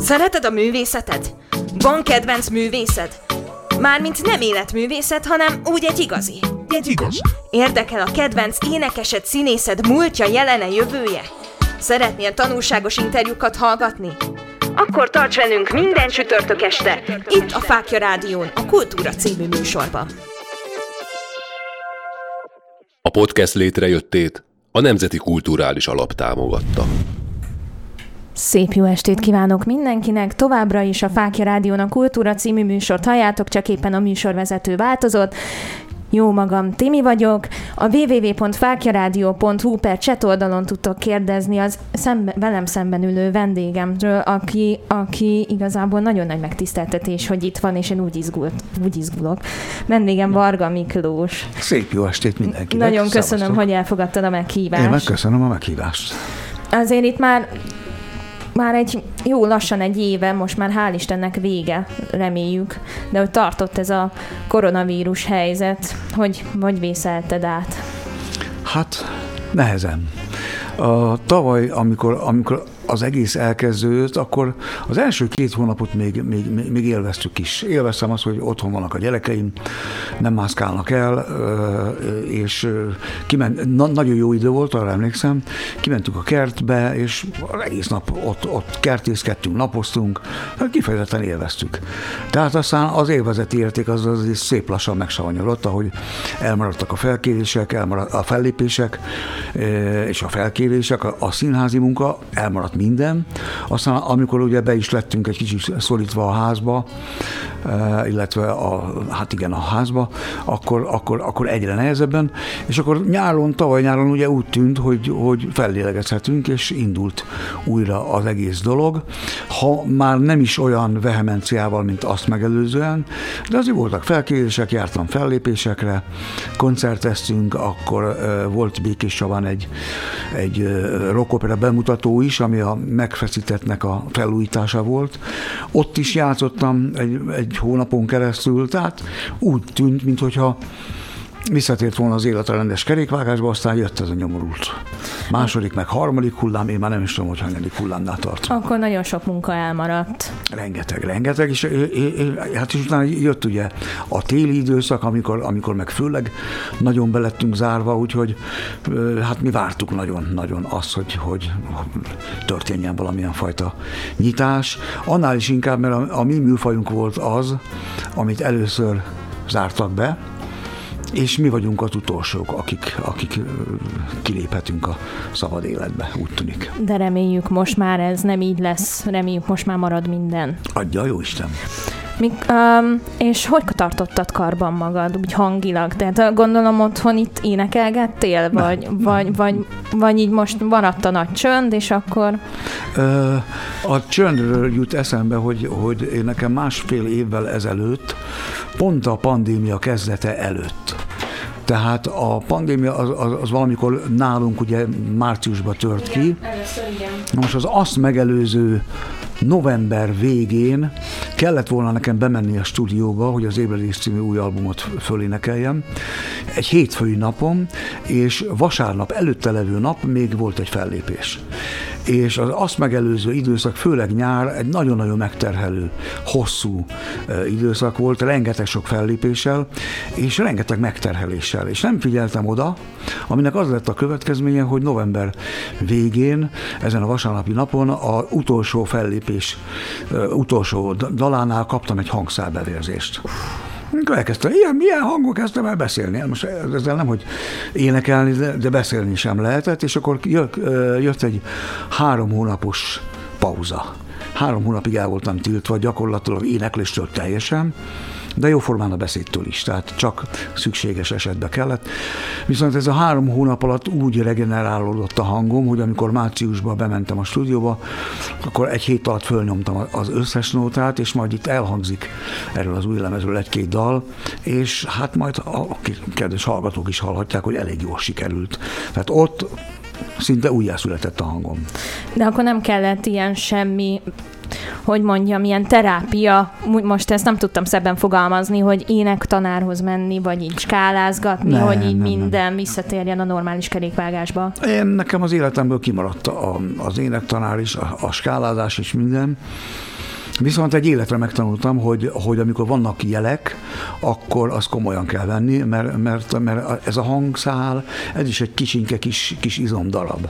Szereted a művészeted? Van kedvenc művészed? Mármint nem életművészet, hanem úgy egy igazi. Egy igaz. Érdekel a kedvenc énekesed, színészed múltja, jelene, jövője? Szeretnél tanulságos interjúkat hallgatni? Akkor tarts velünk minden csütörtök este, itt a Fákja Rádión, a Kultúra című műsorban. A podcast létrejöttét a Nemzeti Kulturális Alap támogatta. Szép jó estét kívánok mindenkinek! Továbbra is a Fákja Rádión a Kultúra című műsort halljátok, csak éppen a műsorvezető változott. Jó magam, Timi vagyok. A www.fákjaradio.hu per chat oldalon tudtok kérdezni az szembe, velem szemben ülő vendégemről, aki, aki igazából nagyon nagy megtiszteltetés, hogy itt van, és én úgy, izgult, úgy izgulok. Vendégem Varga Miklós. Szép jó estét mindenkinek. Nagyon köszönöm, Szevasztok. hogy elfogadtad a meghívást. Én megköszönöm a meghívást. Azért itt már már egy jó lassan egy éve, most már hál' Istennek vége, reméljük, de hogy tartott ez a koronavírus helyzet, hogy vagy vészelted át. Hát nehezen. A, tavaly, amikor, amikor az egész elkezdődött, akkor az első két hónapot még, még, még, élveztük is. Élveztem azt, hogy otthon vannak a gyerekeim, nem mászkálnak el, és kiment, na, nagyon jó idő volt, arra emlékszem, kimentünk a kertbe, és az egész nap ott, ott kertészkedtünk, napoztunk, kifejezetten élveztük. Tehát aztán az élvezeti érték az, az is szép lassan megsavanyodott, ahogy elmaradtak a felkérések, elmaradt a fellépések, és a felkérések, a színházi munka, elmaradt minden. Aztán amikor ugye be is lettünk egy kicsit szorítva a házba, illetve a, hát igen, a házba, akkor, akkor, akkor egyre nehezebben, és akkor nyáron, tavaly nyáron ugye úgy tűnt, hogy, hogy fellélegezhetünk, és indult újra az egész dolog. Ha már nem is olyan vehemenciával, mint azt megelőzően, de azért voltak felkérések, jártam fellépésekre, koncerteztünk, akkor uh, volt Békés Csabán egy, egy uh, rockopera bemutató is, ami a megfeszítettnek a felújítása volt. Ott is játszottam egy, egy hónapon keresztül, tehát úgy tűnt, mintha visszatért volna az élet a rendes kerékvágásba, aztán jött ez a nyomorult. Második, meg harmadik hullám, én már nem is tudom, hogy hanyadik hullámnál tartom. Akkor nagyon sok munka elmaradt. Rengeteg, rengeteg, és, és, és hát és utána jött ugye a téli időszak, amikor, amikor meg főleg nagyon belettünk zárva, úgyhogy hát mi vártuk nagyon-nagyon azt, hogy, hogy történjen valamilyen fajta nyitás. Annál is inkább, mert a, a mi műfajunk volt az, amit először zártak be, és mi vagyunk az utolsók, akik, akik kiléphetünk a szabad életbe, úgy tűnik. De reméljük most már ez nem így lesz, reméljük most már marad minden. Adja jó Isten! Mik, um, és hogy tartottad karban magad, úgy hangilag? Tehát gondolom otthon itt énekelgettél, vagy, vagy, vagy, vagy így most maradt a nagy csönd, és akkor... A csöndről jut eszembe, hogy, hogy én nekem másfél évvel ezelőtt, pont a pandémia kezdete előtt, tehát a pandémia az, az, az valamikor nálunk ugye márciusban tört ki. Először igen. Most az azt megelőző november végén kellett volna nekem bemenni a stúdióba, hogy az Ébredés című új albumot fölénekeljem. Egy hétfői napon, és vasárnap előtte levő nap még volt egy fellépés. És az azt megelőző időszak, főleg nyár, egy nagyon-nagyon megterhelő, hosszú időszak volt, rengeteg sok fellépéssel, és rengeteg megterheléssel. És nem figyeltem oda, aminek az lett a következménye, hogy november végén, ezen a vasárnapi napon a utolsó fellépés, utolsó da- dalánál kaptam egy hangszálbevérzést. Elkezdtem, ilyen, milyen hangok kezdtem el beszélni. Hát Most ezzel nem, hogy énekelni, de, de beszélni sem lehetett, és akkor jött, jött egy három hónapos pauza. Három hónapig el voltam tiltva gyakorlatilag énekléstől teljesen, de jóformán a beszédtől is, tehát csak szükséges esetben kellett. Viszont ez a három hónap alatt úgy regenerálódott a hangom, hogy amikor márciusban bementem a stúdióba, akkor egy hét alatt fölnyomtam az összes nótát, és majd itt elhangzik erről az új lemezről egy-két dal, és hát majd a kedves hallgatók is hallhatják, hogy elég jól sikerült. Tehát ott szinte újjászületett a hangom. De akkor nem kellett ilyen semmi hogy mondjam, ilyen terápia, most ezt nem tudtam szebben fogalmazni, hogy ének tanárhoz menni, vagy így skálázgatni, nem, hogy így nem, minden nem. visszatérjen a normális kerékvágásba? Én nekem az életemből kimaradt a, az énektanár is, a, a skálázás is minden. Viszont egy életre megtanultam, hogy, hogy amikor vannak jelek, akkor azt komolyan kell venni, mert, mert, mert ez a hangszál, ez is egy kicsinke kis, kis izomdarab,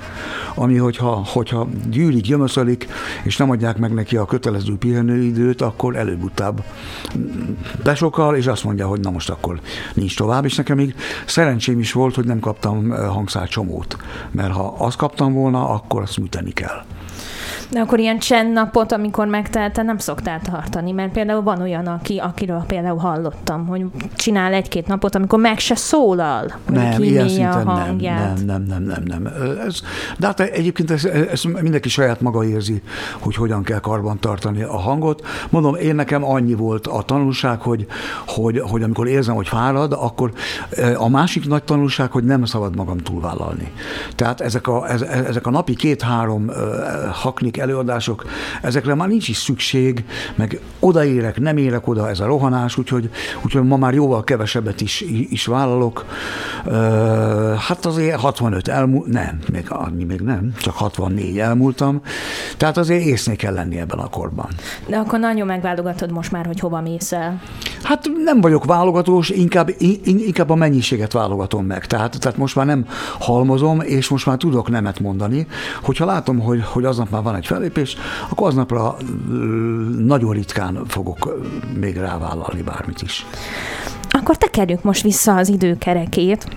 ami hogyha, hogyha gyűlik, gyömöszölik, és nem adják meg neki a kötelező pihenőidőt, akkor előbb-utább besokal, és azt mondja, hogy na most akkor nincs tovább, és nekem még szerencsém is volt, hogy nem kaptam hangszál csomót, mert ha azt kaptam volna, akkor azt műteni kell. De akkor ilyen csendnapot, amikor megtelte, nem szoktál tartani, mert például van olyan, aki, akiről például hallottam, hogy csinál egy-két napot, amikor meg se szólal, nem, ilyen szinten a hangját. Nem, nem, nem, nem, nem. Ez, de hát egyébként ez, ez mindenki saját maga érzi, hogy hogyan kell karban tartani a hangot. Mondom, én nekem annyi volt a tanulság, hogy, hogy, hogy amikor érzem, hogy fárad, akkor a másik nagy tanulság, hogy nem szabad magam túlvállalni. Tehát ezek a, ezek a napi két-három haknik előadások, ezekre már nincs is szükség, meg odaérek, nem érek oda, ez a rohanás, úgyhogy, úgyhogy ma már jóval kevesebbet is, is vállalok. Hát azért 65 elmúlt, nem, még annyi még nem, csak 64 elmúltam, tehát azért észnél kell lenni ebben a korban. De akkor nagyon megválogatod most már, hogy hova mész el. Hát nem vagyok válogatós, inkább, inkább a mennyiséget válogatom meg. Tehát, tehát most már nem halmozom, és most már tudok nemet mondani. Hogyha látom, hogy, hogy aznap már van egy fellépés, akkor aznapra nagyon ritkán fogok még rávállalni bármit is. Akkor tekerjük most vissza az időkerekét.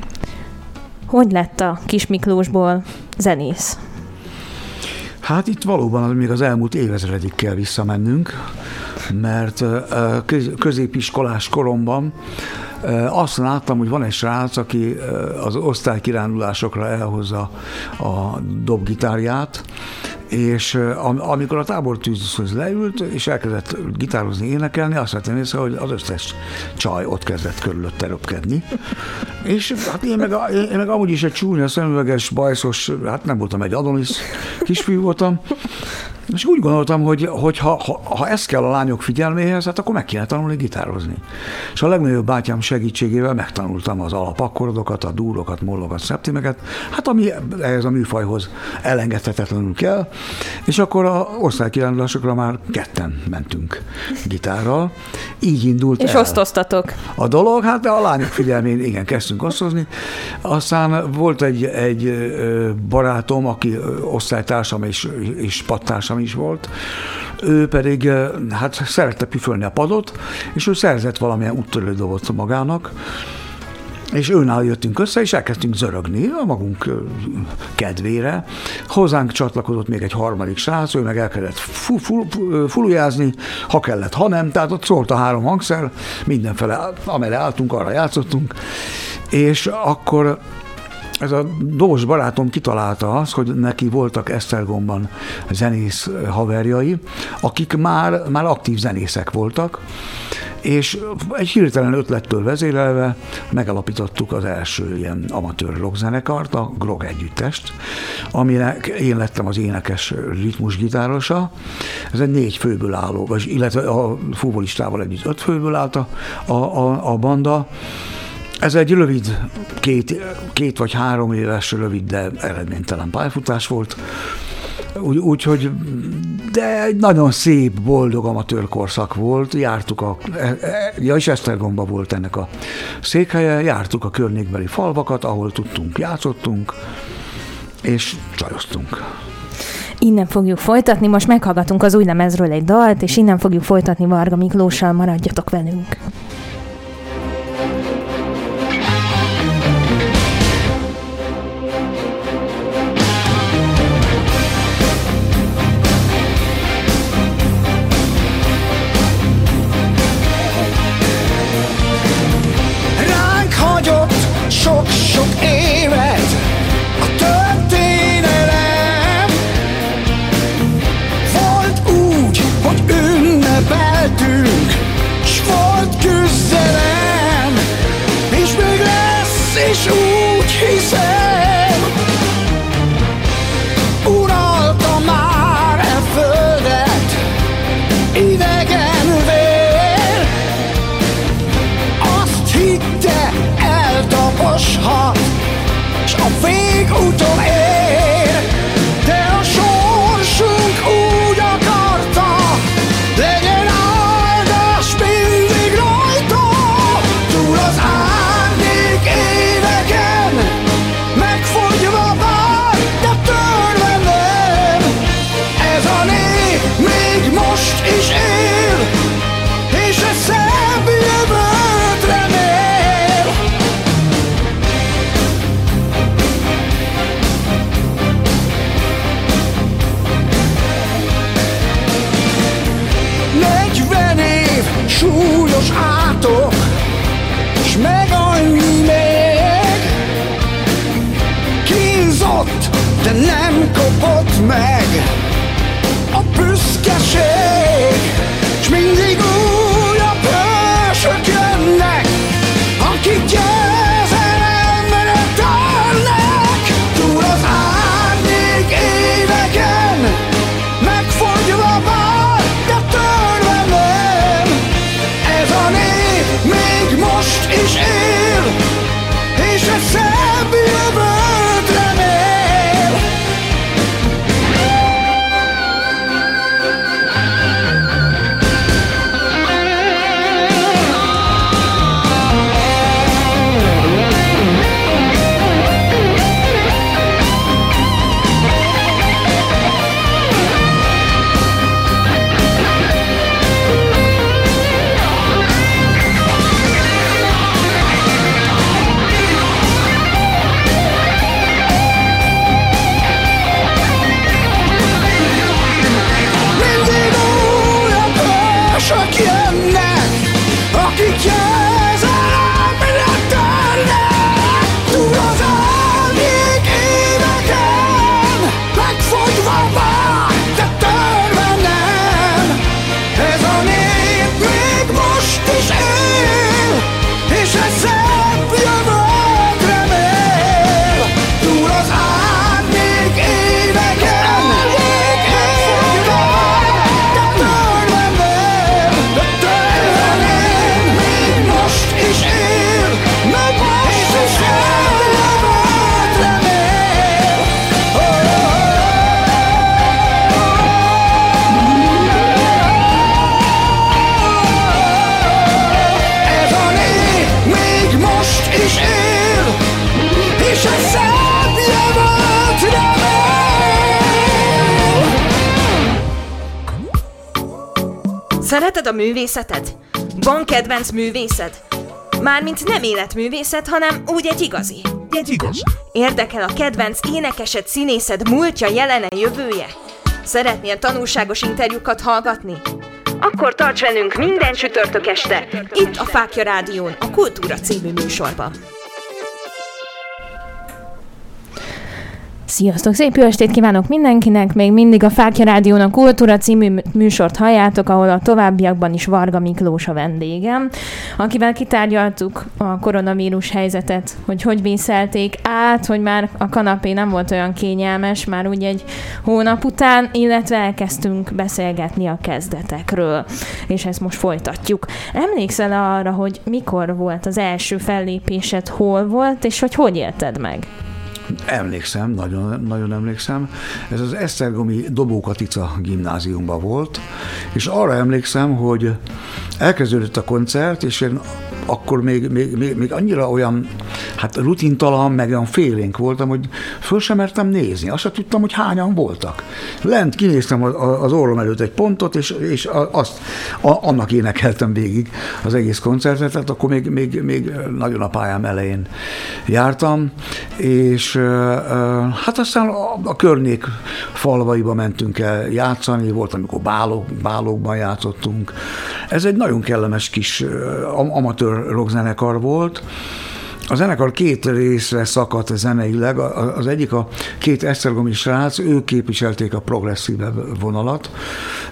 Hogy lett a Kis Miklósból zenész? Hát itt valóban még az elmúlt évezredig kell visszamennünk, mert középiskolás koromban azt láttam, hogy van egy srác, aki az osztálykirándulásokra elhozza a dobgitárját, és amikor a tábortűzhöz leült, és elkezdett gitározni, énekelni, azt vettem észre, hogy az összes csaj ott kezdett körülötte röpkedni. És hát én meg, én meg amúgy is egy csúnya, szemüveges, bajszos, hát nem voltam egy Adonis kisfiú voltam, és úgy gondoltam, hogy, hogy ha, ha, ha ez kell a lányok figyelméhez, hát akkor meg kéne tanulni gitározni. És a legnagyobb bátyám segítségével megtanultam az alapakkordokat, a dúrokat, mollokat, szeptimeket, hát ami ehhez a műfajhoz elengedhetetlenül kell, és akkor a osztálykirándulásokra már ketten mentünk gitárral. Így indult És el. osztoztatok. A dolog, hát de a lányok figyelmén igen, kezdtünk osztozni. Aztán volt egy, egy barátom, aki osztálytársam és, és pattársam társam is volt, ő pedig hát szerette püfölni a padot, és ő szerzett valamilyen úttörő magának, és őnál jöttünk össze, és elkezdtünk zörögni a magunk kedvére. Hozzánk csatlakozott még egy harmadik srác, ő meg elkezdett fu- fu- fulujázni, ha kellett, ha nem, tehát ott szólt a három hangszer, mindenfele, amelyre álltunk, arra játszottunk, és akkor ez a Dós barátom kitalálta azt, hogy neki voltak Esztergomban zenész haverjai, akik már, már aktív zenészek voltak, és egy hirtelen ötlettől vezérelve megalapítottuk az első ilyen amatőr rockzenekart, a Grog együttest, aminek én lettem az énekes ritmusgitárosa. Ez egy négy főből álló, vagy illetve a fúvolistával együtt öt főből állt a, a, a banda, ez egy rövid, két, két vagy három éves rövid, de eredménytelen pályafutás volt. Úgyhogy, úgy, de egy nagyon szép, boldog amatőr korszak volt. Jártuk a, e, e, ja, és Esztergomba volt ennek a székhelye, jártuk a környékbeli falvakat, ahol tudtunk, játszottunk, és csajoztunk. Innen fogjuk folytatni, most meghallgatunk az új lemezről egy dalt, és innen fogjuk folytatni Varga Miklóssal, maradjatok velünk. Kínzott, de nem kopott meg a büszkeség, s mindig újabb Szereted a művészetet? Van kedvenc művészed? Mármint nem életművészet, hanem úgy egy igazi. Egy igaz. Érdekel a kedvenc énekesed, színészed múltja, jelene, jövője? Szeretnél tanulságos interjúkat hallgatni? Akkor tarts velünk minden csütörtök este, itt a Fákja Rádión, a Kultúra című műsorban. Sziasztok, szép jó estét kívánok mindenkinek! Még mindig a Fákja Rádiónak Kultúra című műsort halljátok, ahol a továbbiakban is Varga Miklós a vendégem, akivel kitárgyaltuk a koronavírus helyzetet, hogy hogy vészelték át, hogy már a kanapé nem volt olyan kényelmes, már úgy egy hónap után, illetve elkezdtünk beszélgetni a kezdetekről, és ezt most folytatjuk. Emlékszel arra, hogy mikor volt az első fellépésed, hol volt, és hogy hogy élted meg? Emlékszem, nagyon, nagyon emlékszem. Ez az Esztergomi Dobókatica gimnáziumban volt, és arra emlékszem, hogy elkezdődött a koncert, és én akkor még, még, még, még annyira olyan hát rutintalan, meg olyan félénk voltam, hogy föl sem mertem nézni. Azt sem tudtam, hogy hányan voltak. Lent kinéztem az, orrom előtt egy pontot, és, és azt, a, annak énekeltem végig az egész koncertet, tehát akkor még, még, még nagyon a pályám elején jártam, és hát aztán a, környék falvaiba mentünk el játszani, volt, amikor bálok, bálokban játszottunk. Ez egy nagyon kellemes kis amatőr rockzenekar volt, a zenekar két részre szakadt zeneileg. Az egyik a két esztergomi srác, ők képviselték a progresszívebb vonalat.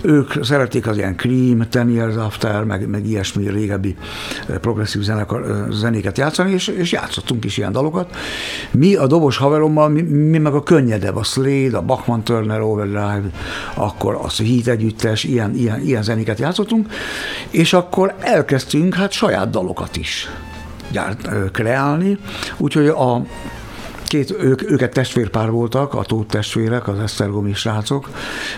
Ők szerették az ilyen Cream, Ten Years After, meg, meg ilyesmi régebbi progresszív zenekar, zenéket játszani, és, és játszottunk is ilyen dalokat. Mi a dobos haverommal, mi, mi meg a könnyedebb, a Slade, a Bachman Turner Overdrive, akkor a Heat együttes, ilyen, ilyen, ilyen zenéket játszottunk, és akkor elkezdtünk hát saját dalokat is gyárt, kreálni, úgyhogy a két, ők, őket testvérpár voltak, a Tóth testvérek, az Esztergomi srácok.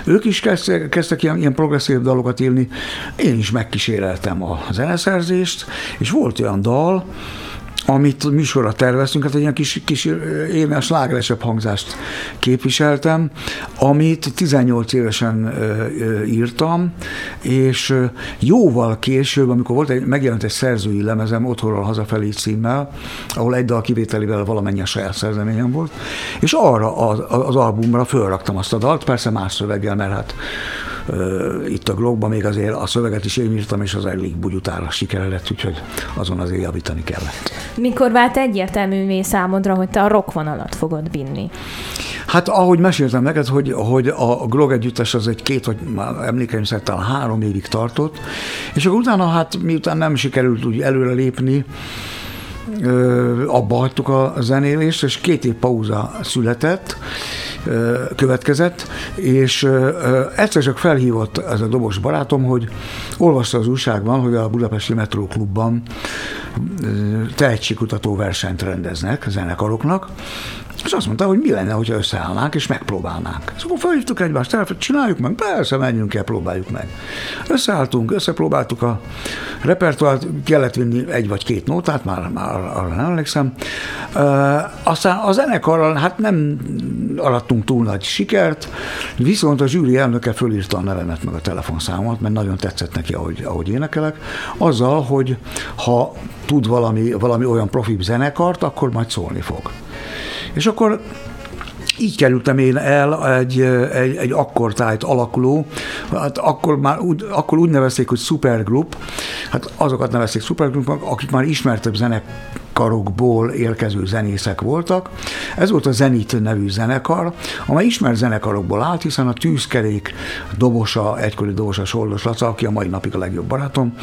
Ők is kezdtek, kezdtek ilyen, ilyen progresszív dalokat írni. Én is megkíséreltem a zeneszerzést, és volt olyan dal, amit műsorra terveztünk, hát egy ilyen kis, kis én a slágeresebb hangzást képviseltem, amit 18 évesen írtam, és jóval később, amikor volt egy, megjelent egy szerzői lemezem otthonról hazafelé címmel, ahol egy dal kivételével valamennyi a saját szerzeményem volt, és arra az, az albumra fölraktam azt a dalt, persze más szöveggel, mert hát itt a Globe-ban még azért a szöveget is én írtam, és az elég bugyutára sikere lett, úgyhogy azon azért javítani kellett. Mikor vált egyértelművé számodra, hogy te a rock vonalat fogod vinni? Hát ahogy meséltem neked, hogy, hogy a Glog együttes az egy két, vagy már emlékeim szerint talán három évig tartott, és akkor utána hát miután nem sikerült úgy előre lépni, abba hagytuk a zenélést, és két év pauza született, következett, és egyszer csak felhívott ez a dobos barátom, hogy olvasta az újságban, hogy a Budapesti Metro Klubban tehetségkutató versenyt rendeznek zenekaroknak, és azt mondta, hogy mi lenne, hogyha összeállnánk és megpróbálnánk. És akkor felhívtuk egymást, el, csináljuk meg, persze, menjünk el, próbáljuk meg. Összeálltunk, összepróbáltuk a repertoárt, kellett vinni egy vagy két nótát, már, már arra nem emlékszem. Aztán a zenekarral hát nem arattunk túl nagy sikert, viszont a zsűri elnöke fölírta a nevemet meg a telefonszámomat, mert nagyon tetszett neki, ahogy, ahogy énekelek, azzal, hogy ha tud valami, valami olyan profi zenekart, akkor majd szólni fog. És akkor így kerültem én el egy, egy, egy akkortájt alakuló, hát akkor már úgy, akkor úgy nevezték, hogy supergroup, hát azokat nevezték supergroupnak, akik már ismertebb zenek karokból érkező zenészek voltak. Ez volt a Zenit nevű zenekar, amely ismert zenekarokból állt, hiszen a tűzkerék dobosa, egykori dobosa Soldos Laca, aki a mai napig a legjobb barátom,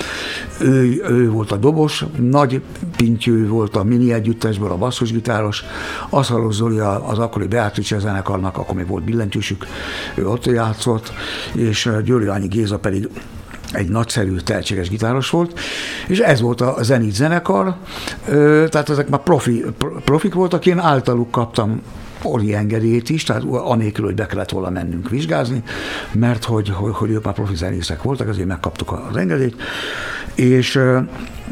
ő, ő volt a dobos, nagy pintyő volt a mini együttesből, a basszusgitáros, Aszhalos Zoli az akkori Beatrice zenekarnak, akkor még volt billentyűsük, ő ott játszott, és Győri Géza pedig egy nagyszerű, tehetséges gitáros volt, és ez volt a zenit zenekar, tehát ezek már profi, profik voltak, én általuk kaptam Oli engedélyt is, tehát anélkül, hogy be kellett volna mennünk vizsgázni, mert hogy, hogy, hogy ők már profi zenészek voltak, azért megkaptuk az engedélyt, és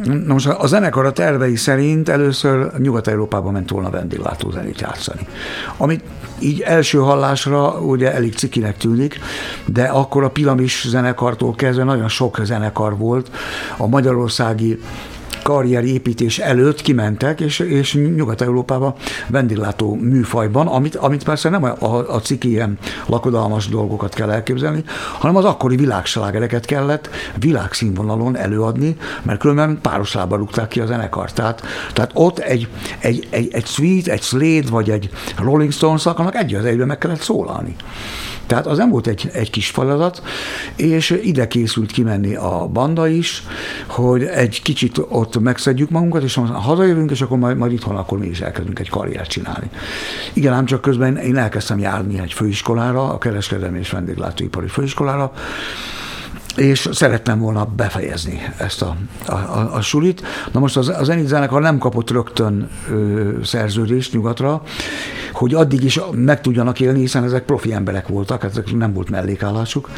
na most a zenekar a tervei szerint először Nyugat-Európában ment volna vendéglátó zenét játszani. Amit így első hallásra ugye elég cikinek tűnik, de akkor a Pilamis zenekartól kezdve nagyon sok zenekar volt, a magyarországi karrierépítés előtt kimentek, és, és Nyugat-Európába vendéglátó műfajban, amit, amit persze nem a, a, a ciki ilyen lakodalmas dolgokat kell elképzelni, hanem az akkori világslágereket kellett világszínvonalon előadni, mert különben páros lába rúgták ki a zenekart. Tehát, tehát ott egy, egy, egy, egy Sweet, egy Slade, vagy egy Rolling Stones annak egy az egyben meg kellett szólalni. Tehát az nem volt egy, egy kis feladat, és ide készült kimenni a banda is, hogy egy kicsit ott megszedjük magunkat, és hazajövünk, és akkor majd, majd itthon akkor mi is elkezdünk egy karriert csinálni. Igen, ám csak közben én elkezdtem járni egy főiskolára, a kereskedelmi és vendéglátóipari főiskolára, és szerettem volna befejezni ezt a, a, a, a sulit. Na most az, az Zenit zenekar nem kapott rögtön ö, szerződést nyugatra, hogy addig is meg tudjanak élni, hiszen ezek profi emberek voltak, hát ezek nem volt mellékállásuk,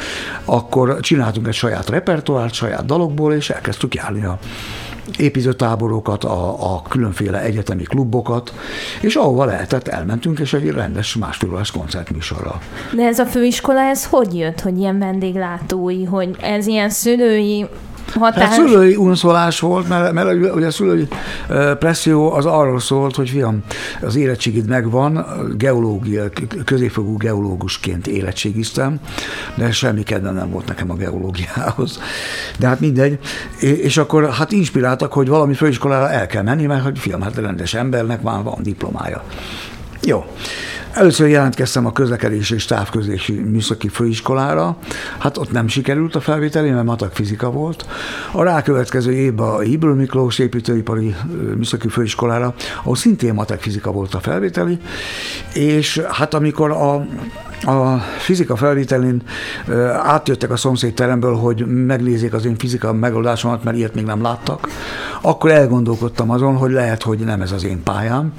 akkor csináltunk egy saját repertoárt, saját dalokból, és elkezdtük járni a építőtáborokat, a, a különféle egyetemi klubokat, és ahova lehetett, elmentünk, és egy rendes másfél órás koncertműsorral. De ez a főiskola, ez hogy jött, hogy ilyen vendéglátói, hogy ez ilyen szülői hatás. Hát szülői unszolás volt, mert, mert ugye a szülői presszió az arról szólt, hogy fiam, az érettségid megvan, geológia, középfogú geológusként érettségiztem, de semmi kedvem nem volt nekem a geológiához. De hát mindegy. És akkor hát inspiráltak, hogy valami főiskolára el kell menni, mert hogy fiam, hát rendes embernek már van diplomája. Jó. Először jelentkeztem a közlekedési és távközlési műszaki főiskolára, hát ott nem sikerült a felvételi, mert matek fizika volt. A rákövetkező évben a Hibről Miklós építőipari műszaki főiskolára, ahol szintén matek fizika volt a felvételi, és hát amikor a a fizika felvételén átjöttek a szomszédteremből, hogy megnézzék az én fizika megoldásomat, mert ilyet még nem láttak, akkor elgondolkodtam azon, hogy lehet, hogy nem ez az én pályám.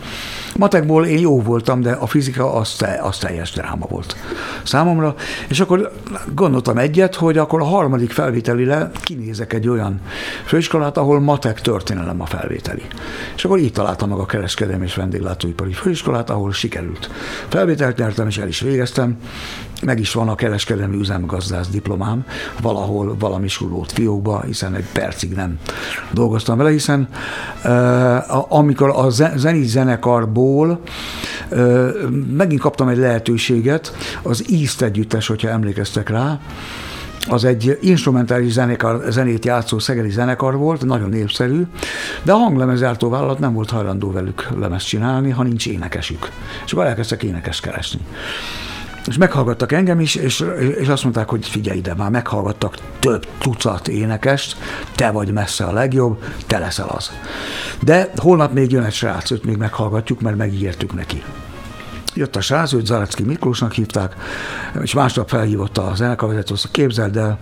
Matekból én jó voltam, de a fizika az, az teljes dráma volt számomra, és akkor gondoltam egyet, hogy akkor a harmadik felvételire kinézek egy olyan főiskolát, ahol matek történelem a felvételi. És akkor így találtam meg a kereskedelmi és vendéglátóipari főiskolát, ahol sikerült. Felvételt nyertem, és el is végeztem, meg is van a kereskedelmi üzemgazdász diplomám, valahol valami sulót fiókba, hiszen egy percig nem dolgoztam vele, hiszen uh, amikor a zenit zenekarból uh, megint kaptam egy lehetőséget, az East együttes, hogyha emlékeztek rá, az egy instrumentális zenekar, zenét játszó szegedi zenekar volt, nagyon népszerű, de a hanglemezgyártó vállalat nem volt hajlandó velük lemezt csinálni, ha nincs énekesük. És akkor elkezdtek énekes keresni. És meghallgattak engem is, és, és azt mondták, hogy figyelj ide, már meghallgattak több tucat énekest, te vagy messze a legjobb, te leszel az. De holnap még jön egy srác, őt még meghallgatjuk, mert megígértük neki. Jött a srác, őt Zarecki Miklósnak hívták, és másnap felhívott a zenekarvezető, azt képzeld el,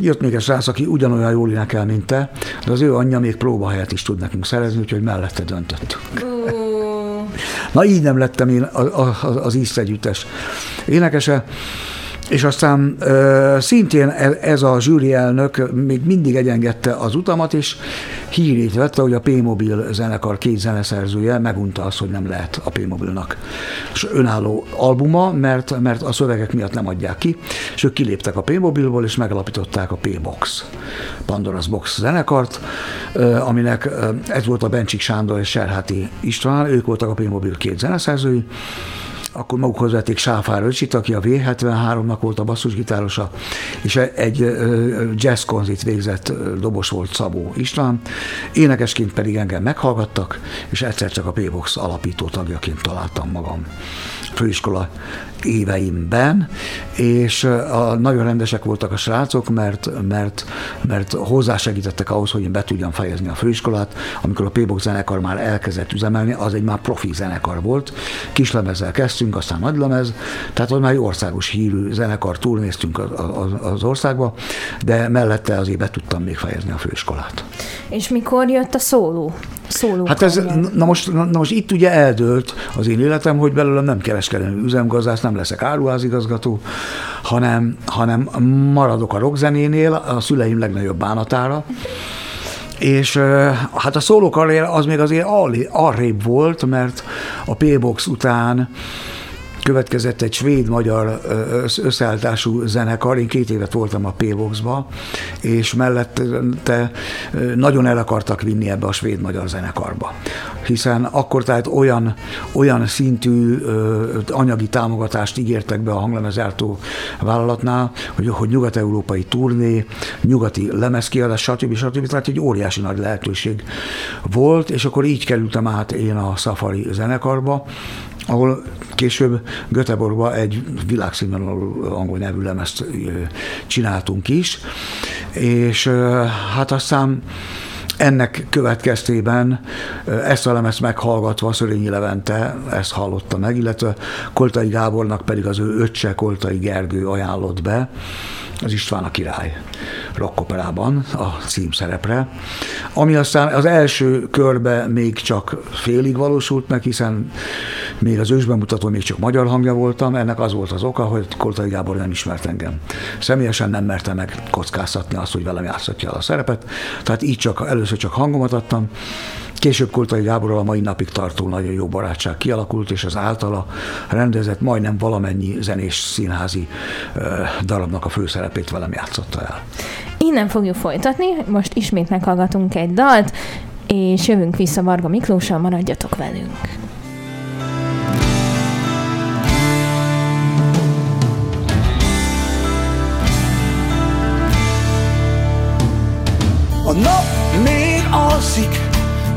Jött még egy srác, aki ugyanolyan jól énekel, mint te, de az ő anyja még próbahelyet is tud nekünk szerezni, úgyhogy mellette döntött. Na így nem lettem én az, az együttes énekese. És aztán ö, szintén e, ez a zsűri elnök még mindig egyengedte az utamat, és hírét vette, hogy a P-Mobil zenekar két zeneszerzője megunta azt, hogy nem lehet a P-Mobilnak. Önálló albuma, mert, mert a szövegek miatt nem adják ki, és ők kiléptek a P-Mobilból, és megalapították a P-Box, Pandora's Box zenekart, aminek ez volt a Bencsik Sándor és Serháti István, ők voltak a P-Mobil két zeneszerzői, akkor magukhoz vették Sáfár Öcsit, aki a V73-nak volt a basszusgitárosa, és egy jazz konzit végzett dobos volt Szabó István. Énekesként pedig engem meghallgattak, és egyszer csak a P-Box alapító tagjaként találtam magam főiskola éveimben, és a, nagyon rendesek voltak a srácok, mert, mert, mert hozzásegítettek ahhoz, hogy én be tudjam fejezni a főiskolát. Amikor a P-Box zenekar már elkezdett üzemelni, az egy már profi zenekar volt. Kislemezzel kezdtünk, aztán nagylemez, tehát az már egy országos hírű zenekar, túlnéztünk az, az, az országba, de mellette azért be tudtam még fejezni a főiskolát. És mikor jött a szóló? Szóló hát ez, na most, na most itt ugye eldőlt az én életem, hogy belőlem nem kereskedelmi üzemgazdász, nem leszek áruházigazgató, hanem, hanem maradok a rockzenénél, a szüleim legnagyobb bánatára, és hát a szóló karrier az még azért arrébb volt, mert a P-Box után következett egy svéd-magyar összeállítású zenekar, én két évet voltam a P-Boxba, és mellette nagyon el akartak vinni ebbe a svéd-magyar zenekarba. Hiszen akkor tehát olyan, olyan szintű anyagi támogatást ígértek be a hanglemezártó vállalatnál, hogy, hogy nyugat-európai turné, nyugati lemezkiadás, stb. stb. Tehát egy óriási nagy lehetőség volt, és akkor így kerültem át én a Safari zenekarba, ahol később Göteborgban egy világszínvonalú angol nyelvű lemezt csináltunk is, és hát aztán ennek következtében ezt a lemezt meghallgatva Szörényi Levente ezt hallotta meg, illetve Koltai Gábornak pedig az ő öccse Koltai Gergő ajánlott be, az István a király rockoperában a címszerepre, ami aztán az első körbe még csak félig valósult meg, hiszen még az ősbemutató még csak magyar hangja voltam, ennek az volt az oka, hogy Koltai Gábor nem ismert engem. Személyesen nem merte meg kockáztatni azt, hogy velem játszhatja a szerepet, tehát így csak először csak hangomat adtam, Később Koltai Gáborral a mai napig tartó nagyon jó barátság kialakult, és az általa rendezett majdnem valamennyi zenés színházi darabnak a főszerepét velem játszotta el. Innen fogjuk folytatni, most ismét meghallgatunk egy dalt, és jövünk vissza Varga Miklóssal, maradjatok velünk. Alszik,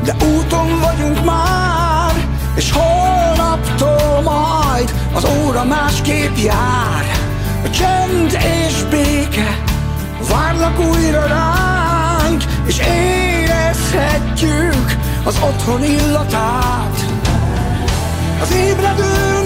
de úton vagyunk már És holnaptól majd az óra másképp jár. A csend és béke várnak újra ránk És érezhetjük az otthon illatát. Az ébredő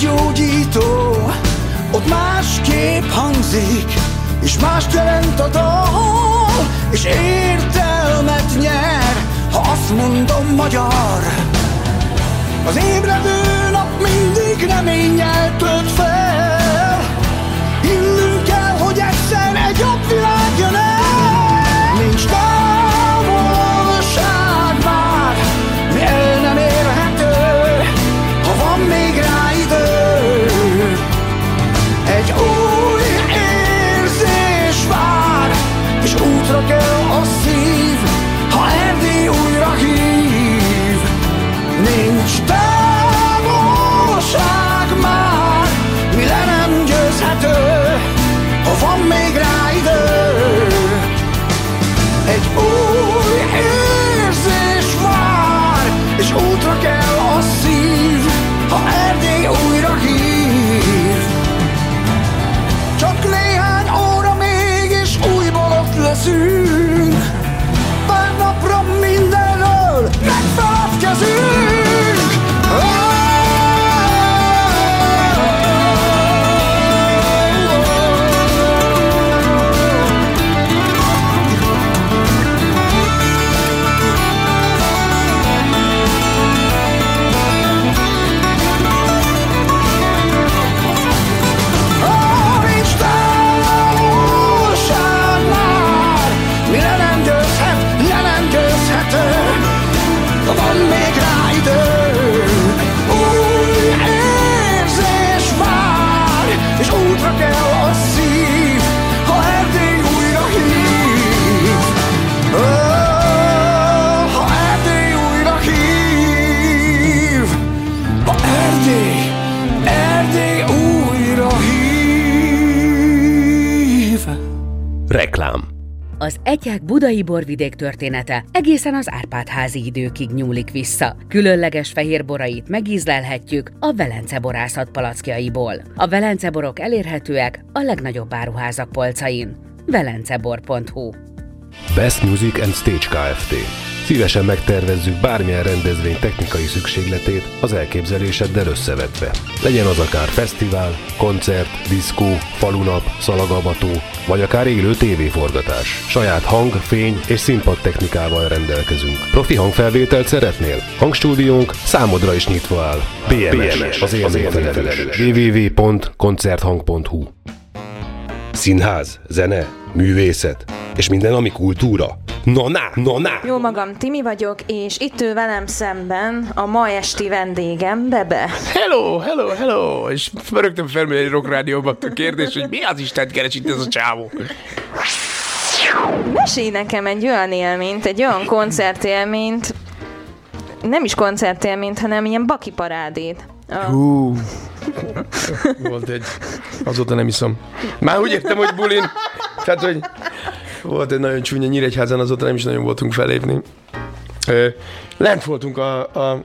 Lélekgyógyító ott másképp hangzik, és mást jelent a dal, és értelmet nyer, ha azt mondom magyar. Az ébredő nap mindig reménnyel Az egyák budai borvidék története egészen az Árpád-házi időkig nyúlik vissza. Különleges fehér borait megízlelhetjük a Velence borászat palackjaiból. A Velence borok elérhetőek a legnagyobb áruházak polcain. velencebor.hu Best Music and Stage Kft. Szívesen megtervezzük bármilyen rendezvény technikai szükségletét az elképzeléseddel összevetve. Legyen az akár fesztivál, koncert, diszkó, falunap, szalagavató, vagy akár élő tévéforgatás. Saját hang, fény és színpad technikával rendelkezünk. Profi hangfelvételt szeretnél? Hangstúdiónk számodra is nyitva áll. BMS, az élményfelelős. www.koncerthang.hu Színház, zene, művészet és minden, ami kultúra. No na, no na! Jó magam, Timi vagyok, és itt ül velem szemben a ma esti vendégem, Bebe. Hello, hello, hello! És rögtön felmerül egy rock rádióban a kérdés, hogy mi az Isten keres itt ez a csávó? Mesélj nekem egy olyan élményt, egy olyan koncertélményt, nem is koncertélményt, hanem ilyen baki parádét. Hú. Volt egy... Azóta nem iszom. Már úgy értem, hogy bulin. Tehát, hogy volt egy nagyon csúnya Nyíregyházan, azóta nem is nagyon voltunk felépni. Lent voltunk a, a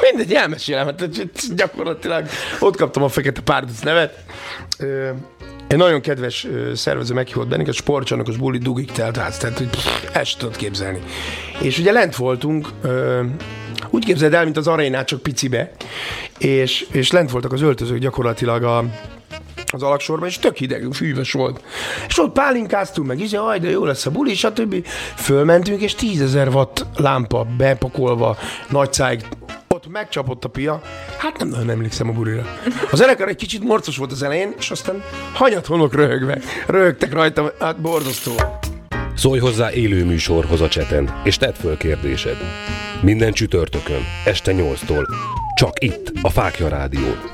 Mindegy, elmesélem, hát gyakorlatilag ott kaptam a Fekete Párduc nevet. Egy nagyon kedves szervező meghívott bennünket, sportcsarnokos buli dugik telt ház, tehát hogy sem tudod képzelni. És ugye lent voltunk, úgy képzeld el, mint az arénát, csak picibe, és, és lent voltak az öltözők gyakorlatilag a, az alaksorban, és tök hideg, fűvös volt. És ott pálinkáztunk meg, izé, aj, de jó lesz a buli, stb. Fölmentünk, és tízezer watt lámpa bepakolva, nagy száig, ott megcsapott a pia, hát nem nagyon emlékszem a bulira. A zenekar egy kicsit morcos volt az elején, és aztán hanyat honok röhögve. Röhögtek rajta, hát borzasztó. Szólj hozzá élő műsorhoz a cseten, és tedd föl kérdésed. Minden csütörtökön, este 8-tól. Csak itt, a Fákja Rádión.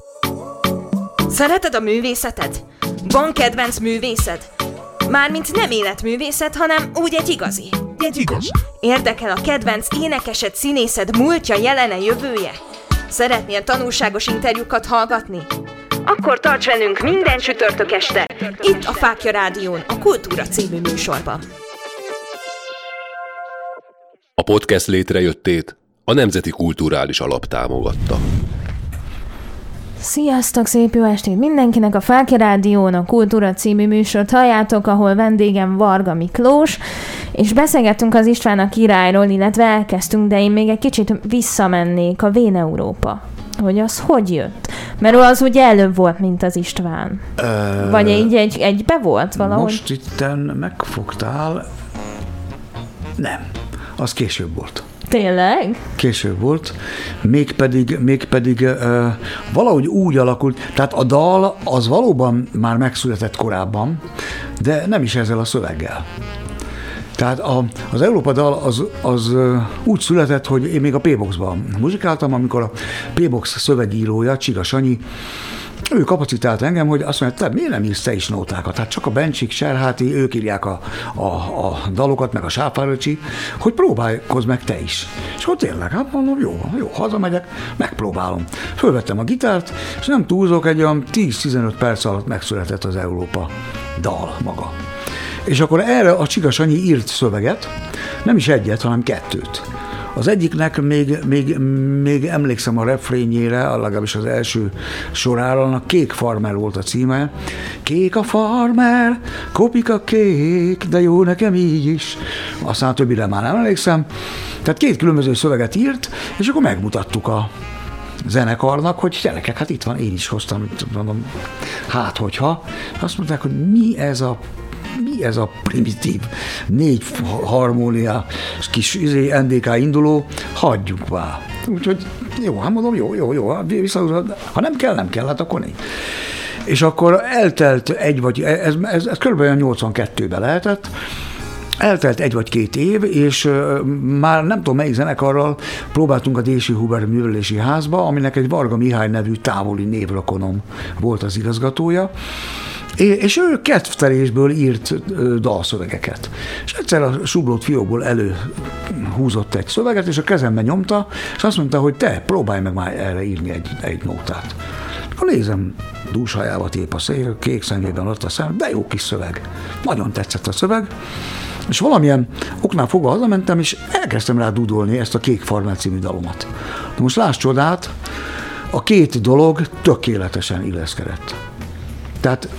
Szereted a művészetet? Van kedvenc művészed? Mármint nem életművészet, hanem úgy egy igazi. Egy igaz. Érdekel a kedvenc énekesed, színészed múltja, jelene, jövője? Szeretnél tanulságos interjúkat hallgatni? Akkor tarts velünk minden csütörtök este, itt a Fákja Rádión, a Kultúra című műsorban. A podcast létrejöttét a Nemzeti Kulturális Alap támogatta. Sziasztok, szép jó estét mindenkinek! A Fáki Rádión a Kultúra című műsort halljátok, ahol vendégem Varga Miklós, és beszélgettünk az István a királyról, illetve elkezdtünk, de én még egy kicsit visszamennék a Vén Európa. Hogy az hogy jött? Mert az ugye előbb volt, mint az István. Ö, Vagy egy, egy, egybe volt valahogy? Most itten megfogtál. Nem. Az később volt. Tényleg? Később volt, mégpedig, mégpedig uh, valahogy úgy alakult, tehát a dal az valóban már megszületett korábban, de nem is ezzel a szöveggel. Tehát a, az Európa dal az, az úgy született, hogy én még a P-Boxban muzsikáltam, amikor a P-Box szövegírója, Csiga Sanyi, ő kapacitált engem, hogy azt mondja, te miért nem írsz te is nótákat? Hát csak a Bencsik, Serháti, ők írják a, a, a dalokat, meg a Sáfáröcsi, hogy próbálkozz meg te is. És akkor tényleg, hát mondom, jó, jó, hazamegyek, megpróbálom. Fölvettem a gitárt, és nem túlzok, egy olyan 10-15 perc alatt megszületett az Európa dal maga. És akkor erre a Csiga Sanyi írt szöveget, nem is egyet, hanem kettőt. Az egyiknek még, még, még emlékszem a refrényére, legalábbis az első sorára, annak Kék Farmer volt a címe. Kék a farmer, kopik a kék, de jó nekem így is. Aztán a többire már nem emlékszem. Tehát két különböző szöveget írt, és akkor megmutattuk a, zenekarnak, hogy gyerekek, hát itt van, én is hoztam, mondom, hát hogyha. Azt mondták, hogy mi ez a mi ez a primitív négy harmónia kis izé, NDK induló, hagyjuk már. Úgyhogy jó, hát mondom, jó, jó, jó, viszont ha nem kell, nem kell, hát akkor nincs. És akkor eltelt egy vagy, ez, ez, ez kb. 82-ben lehetett, Eltelt egy vagy két év, és már nem tudom melyik zenekarral próbáltunk a Dési Huber művelési házba, aminek egy Varga Mihály nevű távoli névrakonom volt az igazgatója, és ő kedvtelésből írt dalszövegeket. És egyszer a sublót fiókból előhúzott egy szöveget, és a kezembe nyomta, és azt mondta, hogy te próbálj meg már erre írni egy, egy nótát. Akkor nézem, dúshajába tép a szél, kék szemében ott a szem, de jó kis szöveg. Nagyon tetszett a szöveg, és valamilyen oknál fogva hazamentem, és elkezdtem rá dudolni ezt a Kék Farmer című dalomat. De most láss csodát, a két dolog tökéletesen illeszkedett. Tehát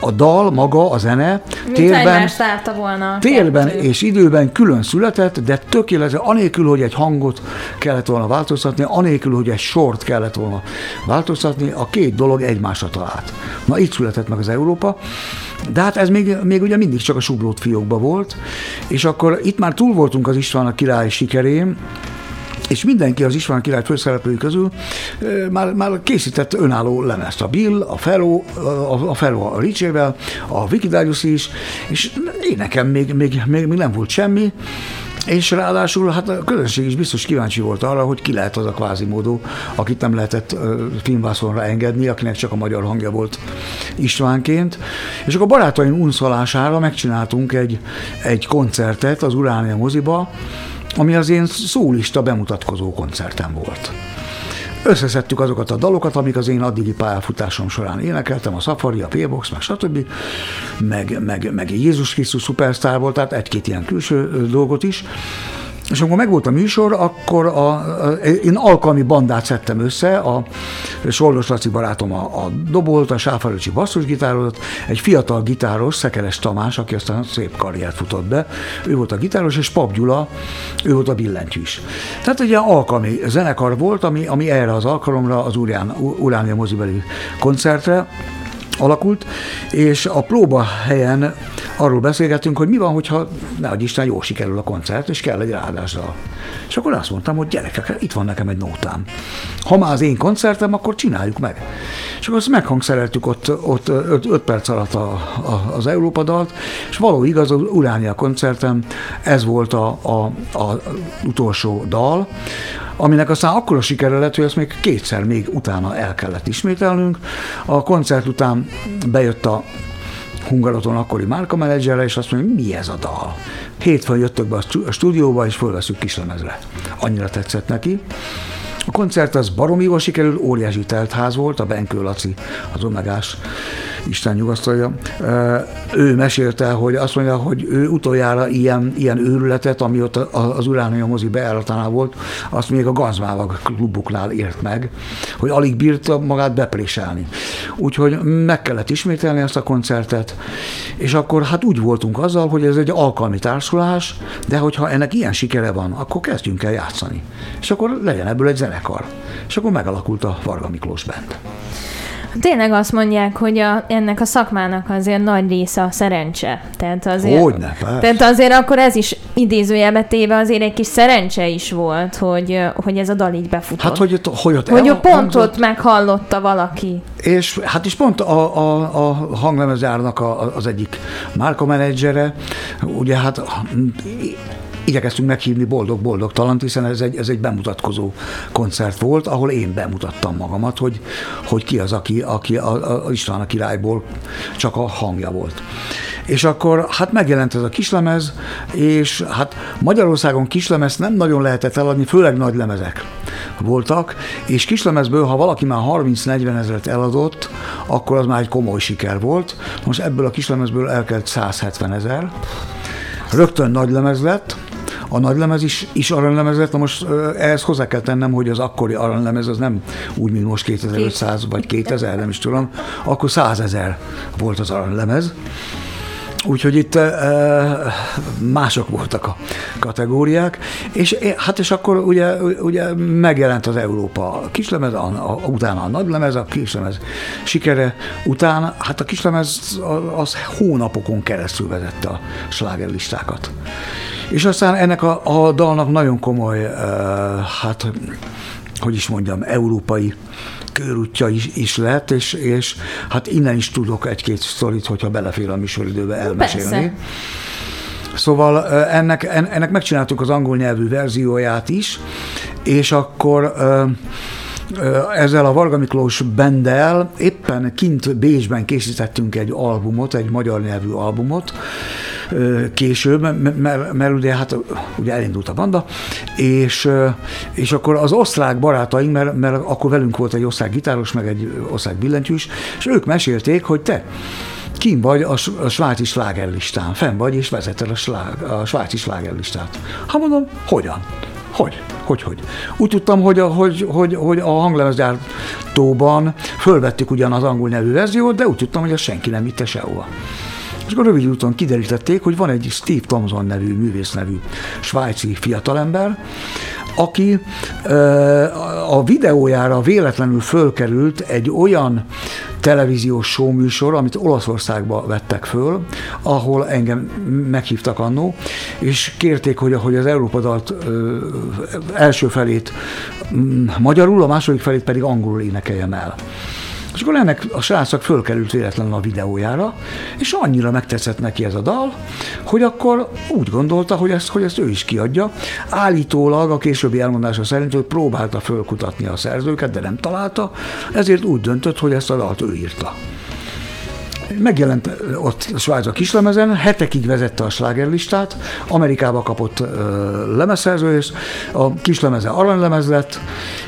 a dal maga, a zene Mint térben, volna. térben és időben külön született, de tökéletes, anélkül, hogy egy hangot kellett volna változtatni, anélkül, hogy egy sort kellett volna változtatni, a két dolog egymásra talált. Na itt született meg az Európa, de hát ez még, még ugye mindig csak a sublót fiókba volt, és akkor itt már túl voltunk az István a király sikerén, és mindenki az István király főszereplői közül már, már készített önálló lemezt. A Bill, a Ferro, a, a Ferro a Ricsével, a Wikidarius is, és én nekem még, még, még, még nem volt semmi, és ráadásul hát a közönség is biztos kíváncsi volt arra, hogy ki lehet az a kvázimódó, akit nem lehetett ö, filmvászonra engedni, akinek csak a magyar hangja volt Istvánként. És akkor barátaim unszalására megcsináltunk egy, egy koncertet az Uránia moziba, ami az én szólista bemutatkozó koncertem volt. Összeszedtük azokat a dalokat, amik az én addigi pályafutásom során énekeltem, a Safari, a P-Box, meg stb., meg, meg, meg Jézus Krisztus szupersztár volt, tehát egy-két ilyen külső dolgot is. És amikor megvolt a műsor, akkor a, a, én alkalmi bandát szedtem össze, a Soldos Laci barátom a, a dobolt, a Sáfaröcsi basszusgitározott, egy fiatal gitáros, Szekeres Tamás, aki aztán szép karriert futott be, ő volt a gitáros, és Pap Gyula, ő volt a billentyűs. Tehát egy ilyen alkalmi zenekar volt, ami, ami erre az alkalomra, az Urán, Uránia mozibeli koncertre, alakult, és a próba helyen arról beszélgettünk, hogy mi van, hogyha nehogy Isten jól sikerül a koncert, és kell egy ráadással. És akkor azt mondtam, hogy gyerekek, itt van nekem egy nótám. Ha már az én koncertem, akkor csináljuk meg. És akkor azt meghangszereltük ott, ott 5 perc alatt a, a, az Európa dalt, és való igaz, az Uránia koncertem, ez volt a, a, a utolsó dal, aminek aztán akkora sikere lett, hogy ezt még kétszer még utána el kellett ismételnünk. A koncert után bejött a Hungaroton akkori márkamenedzserre, és azt mondja, mi ez a dal? Hétfőn jöttök be a stúdióba, és fölveszünk kislemezre. Annyira tetszett neki. A koncert az baromi jól sikerült, óriási teltház volt, a Benkő Laci, az Omegás, Isten nyugasztalja. Ő mesélte, hogy azt mondja, hogy ő utoljára ilyen, ilyen őrületet, ami ott az Uránia mozi bejáratánál volt, azt még a gazmávak kluboknál ért meg, hogy alig bírta magát bepréselni. Úgyhogy meg kellett ismételni ezt a koncertet, és akkor hát úgy voltunk azzal, hogy ez egy alkalmi társulás, de hogyha ennek ilyen sikere van, akkor kezdjünk el játszani. És akkor legyen ebből egy zenekar. És akkor megalakult a Varga Miklós Band. Tényleg azt mondják, hogy a, ennek a szakmának azért nagy része a szerencse. Tehát azért, Hogyne, persze. tehát azért akkor ez is idézőjelbe téve azért egy kis szerencse is volt, hogy, hogy ez a dal így befutott. Hát, hogy, ott- hogy ott hogy el- a pontot meghallotta valaki. És hát is pont a, a, a hanglemezárnak a, az egyik márkamenedzsere, ugye hát igyekeztünk meghívni boldog-boldog talant, hiszen ez egy, ez egy bemutatkozó koncert volt, ahol én bemutattam magamat, hogy, hogy ki az, aki, aki a, a István a királyból csak a hangja volt. És akkor hát megjelent ez a kislemez, és hát Magyarországon kislemez nem nagyon lehetett eladni, főleg nagy lemezek voltak, és kislemezből, ha valaki már 30-40 ezeret eladott, akkor az már egy komoly siker volt. Most ebből a kislemezből elkelt 170 ezer. Rögtön nagy lemez lett, a nagylemez is, is aranylemez lett, na most ehhez hozzá kell tennem, hogy az akkori aranylemez az nem úgy, mint most 2500 vagy 2000, nem is tudom, akkor 100 ezer volt az aranylemez. Úgyhogy itt e, mások voltak a kategóriák, és hát és akkor ugye, ugye megjelent az Európa kislemez, a, a, utána a nagylemez, a kislemez sikere után, hát a kislemez az, az hónapokon keresztül vezette a slágerlistákat. És aztán ennek a, a dalnak nagyon komoly, e, hát hogy is mondjam, európai körútja is, is lett, és, és hát innen is tudok egy-két sztorit, hogyha belefér a műsoridőbe elmesélni. Persze. Szóval ö, ennek, en- ennek megcsináltuk az angol nyelvű verzióját is, és akkor ö, ezzel a Varga Miklós Bendel éppen kint Bécsben készítettünk egy albumot, egy magyar nyelvű albumot, később, mert, ugye, hát, ugye elindult a banda, és, és akkor az osztrák barátaink, mert, mert akkor velünk volt egy osztrák gitáros, meg egy osztrák billentyűs, és ők mesélték, hogy te, Kim vagy a, a svájci slágerlistán, fenn vagy és vezeted a, slág, a svájci slágerlistát. Ha mondom, hogyan? Hogy? Hogy, hogy? Úgy tudtam, hogy a, hogy, hogy, hogy a hanglemezgyártóban fölvettük ugyan az angol nyelvű verziót, de úgy tudtam, hogy azt senki nem vitte sehova. És akkor rövid úton kiderítették, hogy van egy Steve Thompson nevű, művész nevű svájci fiatalember, aki a videójára véletlenül fölkerült egy olyan televíziós show műsor, amit Olaszországba vettek föl, ahol engem meghívtak annó, és kérték, hogy, hogy az Európa dalt első felét magyarul, a második felét pedig angolul énekeljem el. És akkor ennek a srácnak fölkerült véletlenül a videójára, és annyira megtetszett neki ez a dal, hogy akkor úgy gondolta, hogy ezt, hogy ezt ő is kiadja. Állítólag a későbbi elmondása szerint, hogy próbálta fölkutatni a szerzőket, de nem találta, ezért úgy döntött, hogy ezt a dalt ő írta. Megjelent ott Svájc a kislemezen, hetekig vezette a slágerlistát, Amerikába kapott ö, lemezszerződést, a kislemeze aranylemez lett,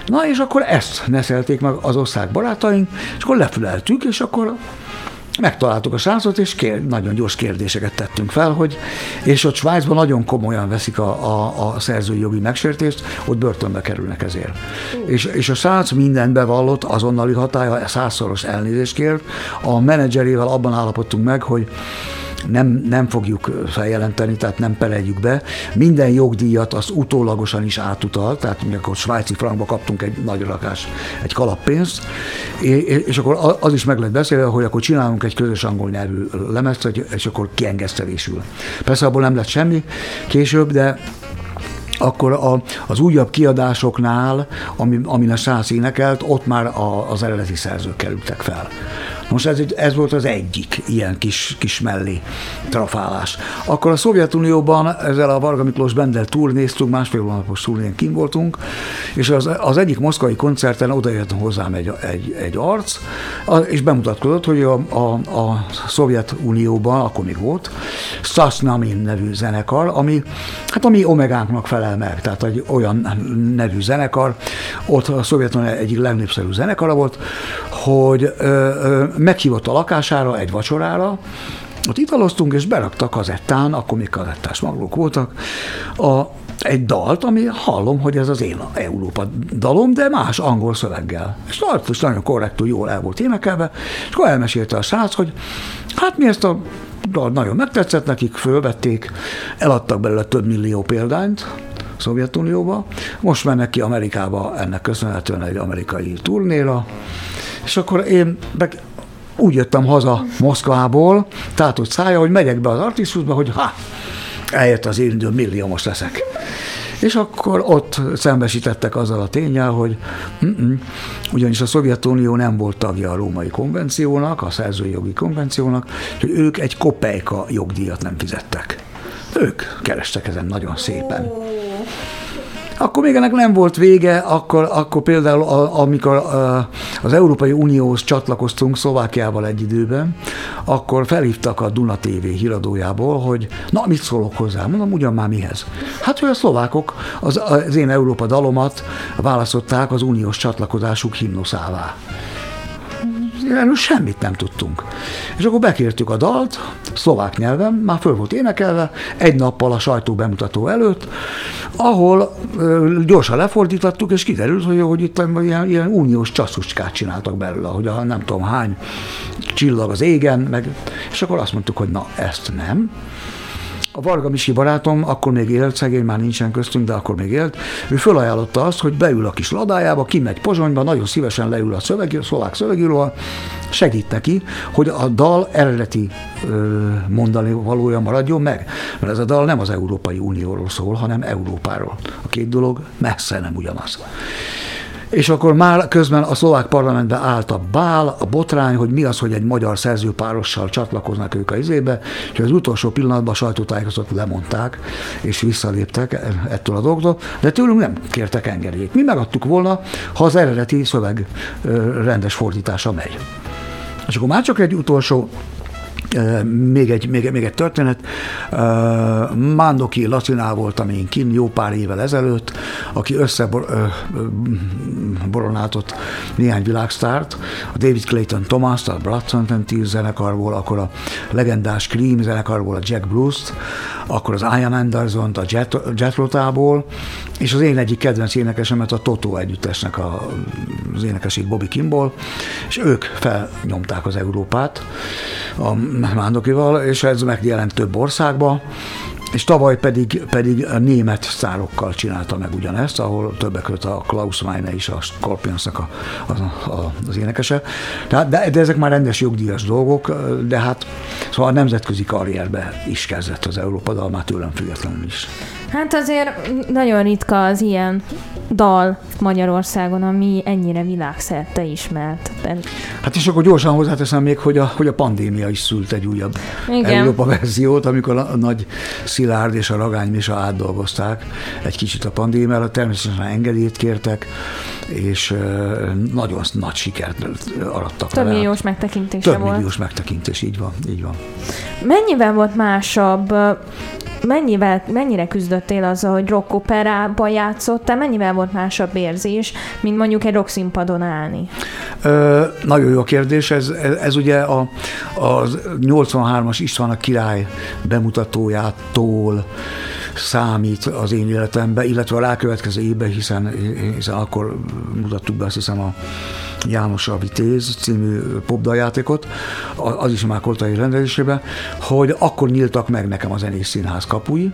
na és akkor ezt neszelték meg az osztrák barátaink, és akkor lefüleltük, és akkor megtaláltuk a srácot, és kér, nagyon gyors kérdéseket tettünk fel, hogy, és ott Svájcban nagyon komolyan veszik a, a, a szerzői jogi megsértést, ott börtönbe kerülnek ezért. És, és a srác mindent bevallott, azonnali hatája, százszoros elnézést kért, a menedzserével abban állapodtunk meg, hogy nem, nem fogjuk feljelenteni, tehát nem pereljük be. Minden jogdíjat az utólagosan is átutal, tehát mi akkor svájci frankba kaptunk egy nagy rakás, egy kalappénzt, és akkor az is meg lehet beszélve, hogy akkor csinálunk egy közös angol nyelvű lemezt, és akkor kiengesztelésül. Persze abból nem lett semmi később, de akkor a, az újabb kiadásoknál, ami, amin a száz énekelt, ott már a, az eredeti szerzők kerültek fel. Most ez, ez volt az egyik ilyen kis, kis mellé trafálás. Akkor a Szovjetunióban ezzel a Varga Miklós Bendel turnéztünk, másfél hónapos turnén kim voltunk, és az, az egyik moszkvai koncerten odajött hozzám egy, egy, egy arc, és bemutatkozott, hogy a, a, a Szovjetunióban, akkor még volt, Stasnamin nevű zenekar, ami, hát ami Omegánknak felel meg, tehát egy olyan nevű zenekar, ott a Szovjetunió egyik legnépszerűbb zenekara volt, hogy ö, ö, meghívott a lakására egy vacsorára, ott italoztunk, és berakta kazettán, akkor még kazettás maglók voltak, a, egy dalt, ami hallom, hogy ez az én Európa dalom, de más angol szöveggel. És tartos nagyon korrektül, jól el volt énekelve, és akkor elmesélte a srác, hogy hát mi ezt a dal nagyon megtetszett nekik, fölvették, eladtak belőle több millió példányt, Szovjetunióba. Most mennek ki Amerikába ennek köszönhetően egy amerikai turnéra, és akkor én meg úgy jöttem haza Moszkvából, tátott szája, hogy megyek be az artisztusba, hogy ha, eljött az én időm, milliómos leszek. És akkor ott szembesítettek azzal a tényel, hogy ugyanis a Szovjetunió nem volt tagja a római konvenciónak, a szerzői jogi konvenciónak, hogy ők egy kopejka jogdíjat nem fizettek. Ők kerestek ezen nagyon szépen. Akkor még ennek nem volt vége, akkor, akkor például amikor az Európai Unióhoz csatlakoztunk Szlovákiával egy időben, akkor felhívtak a Duna TV híradójából, hogy na, mit szólok hozzá? Mondom, ugyan már mihez? Hát, hogy a szlovákok az, az én Európa dalomat választották az uniós csatlakozásuk himnuszává erről semmit nem tudtunk. És akkor bekértük a dalt, szlovák nyelven, már föl volt énekelve, egy nappal a sajtó bemutató előtt, ahol gyorsan lefordítottuk, és kiderült, hogy, hogy itt ilyen, ilyen uniós csaszustskát csináltak belőle, hogy a nem tudom hány csillag az égen, meg, és akkor azt mondtuk, hogy na, ezt nem, a Varga Misi barátom, akkor még élt, szegény már nincsen köztünk, de akkor még élt, ő felajánlotta azt, hogy beül a kis ladájába, kimegy Pozsonyba, nagyon szívesen leül a, szöveg, a szlovák szövegíróval, segít neki, hogy a dal eredeti mondani valója maradjon meg. Mert ez a dal nem az Európai Unióról szól, hanem Európáról. A két dolog messze nem ugyanaz és akkor már közben a szlovák parlamentbe állt a bál, a botrány, hogy mi az, hogy egy magyar szerzőpárossal csatlakoznak ők a izébe, és az utolsó pillanatban a sajtótájékoztatót lemondták, és visszaléptek ettől a dolgotól, de tőlünk nem kértek engedélyt. Mi megadtuk volna, ha az eredeti szöveg rendes fordítása megy. És akkor már csak egy utolsó még egy, még, még egy történet. Mándoki Lacinál voltam én kin jó pár évvel ezelőtt, aki összeboronáltott néhány világsztárt, a David Clayton Thomas, a Blood Tears zenekarból, akkor a legendás Cream zenekarból a Jack Bruce-t, akkor az Ian Anderson a Jet, Jet Rotából, és az én egyik kedvenc énekesemet a Toto együttesnek a, az énekesét Bobby Kimball, és ők felnyomták az Európát a Mándokival, és ez megjelent több országba, és tavaly pedig, pedig a német szárokkal csinálta meg ugyanezt, ahol többek között a Klaus Meine is a Scorpionsnak a, a, a, az énekese. Tehát, de, de ezek már rendes jogdíjas dolgok, de hát szóval a nemzetközi karrierbe is kezdett az Európa dal, már tőlem függetlenül is. Hát azért nagyon ritka az ilyen dal Magyarországon, ami ennyire világszerte ismert. Hát és akkor gyorsan hozzáteszem még, hogy a, hogy a pandémia is szült egy újabb Igen. Európa verziót, amikor a, a nagy Szilárd és a Ragány Misa átdolgozták egy kicsit a pandémiára, természetesen engedélyt kértek, és nagyon nagy sikert arattak Több milliós megtekintése Több milliós megtekintés, így van, így van. Mennyivel volt másabb mennyivel, mennyire küzdöttél azzal, hogy rock operába játszottál, mennyivel volt másabb érzés, mint mondjuk egy színpadon állni? Ö, nagyon jó kérdés, ez, ez, ez ugye a, a 83-as István a király bemutatójától számít az én életemben, illetve a rákövetkező évben, hiszen, hiszen akkor mutattuk be azt hiszem a János a Vitéz című popdaljátékot, az is már Koltai rendezésében, hogy akkor nyíltak meg nekem a zenés színház kapui,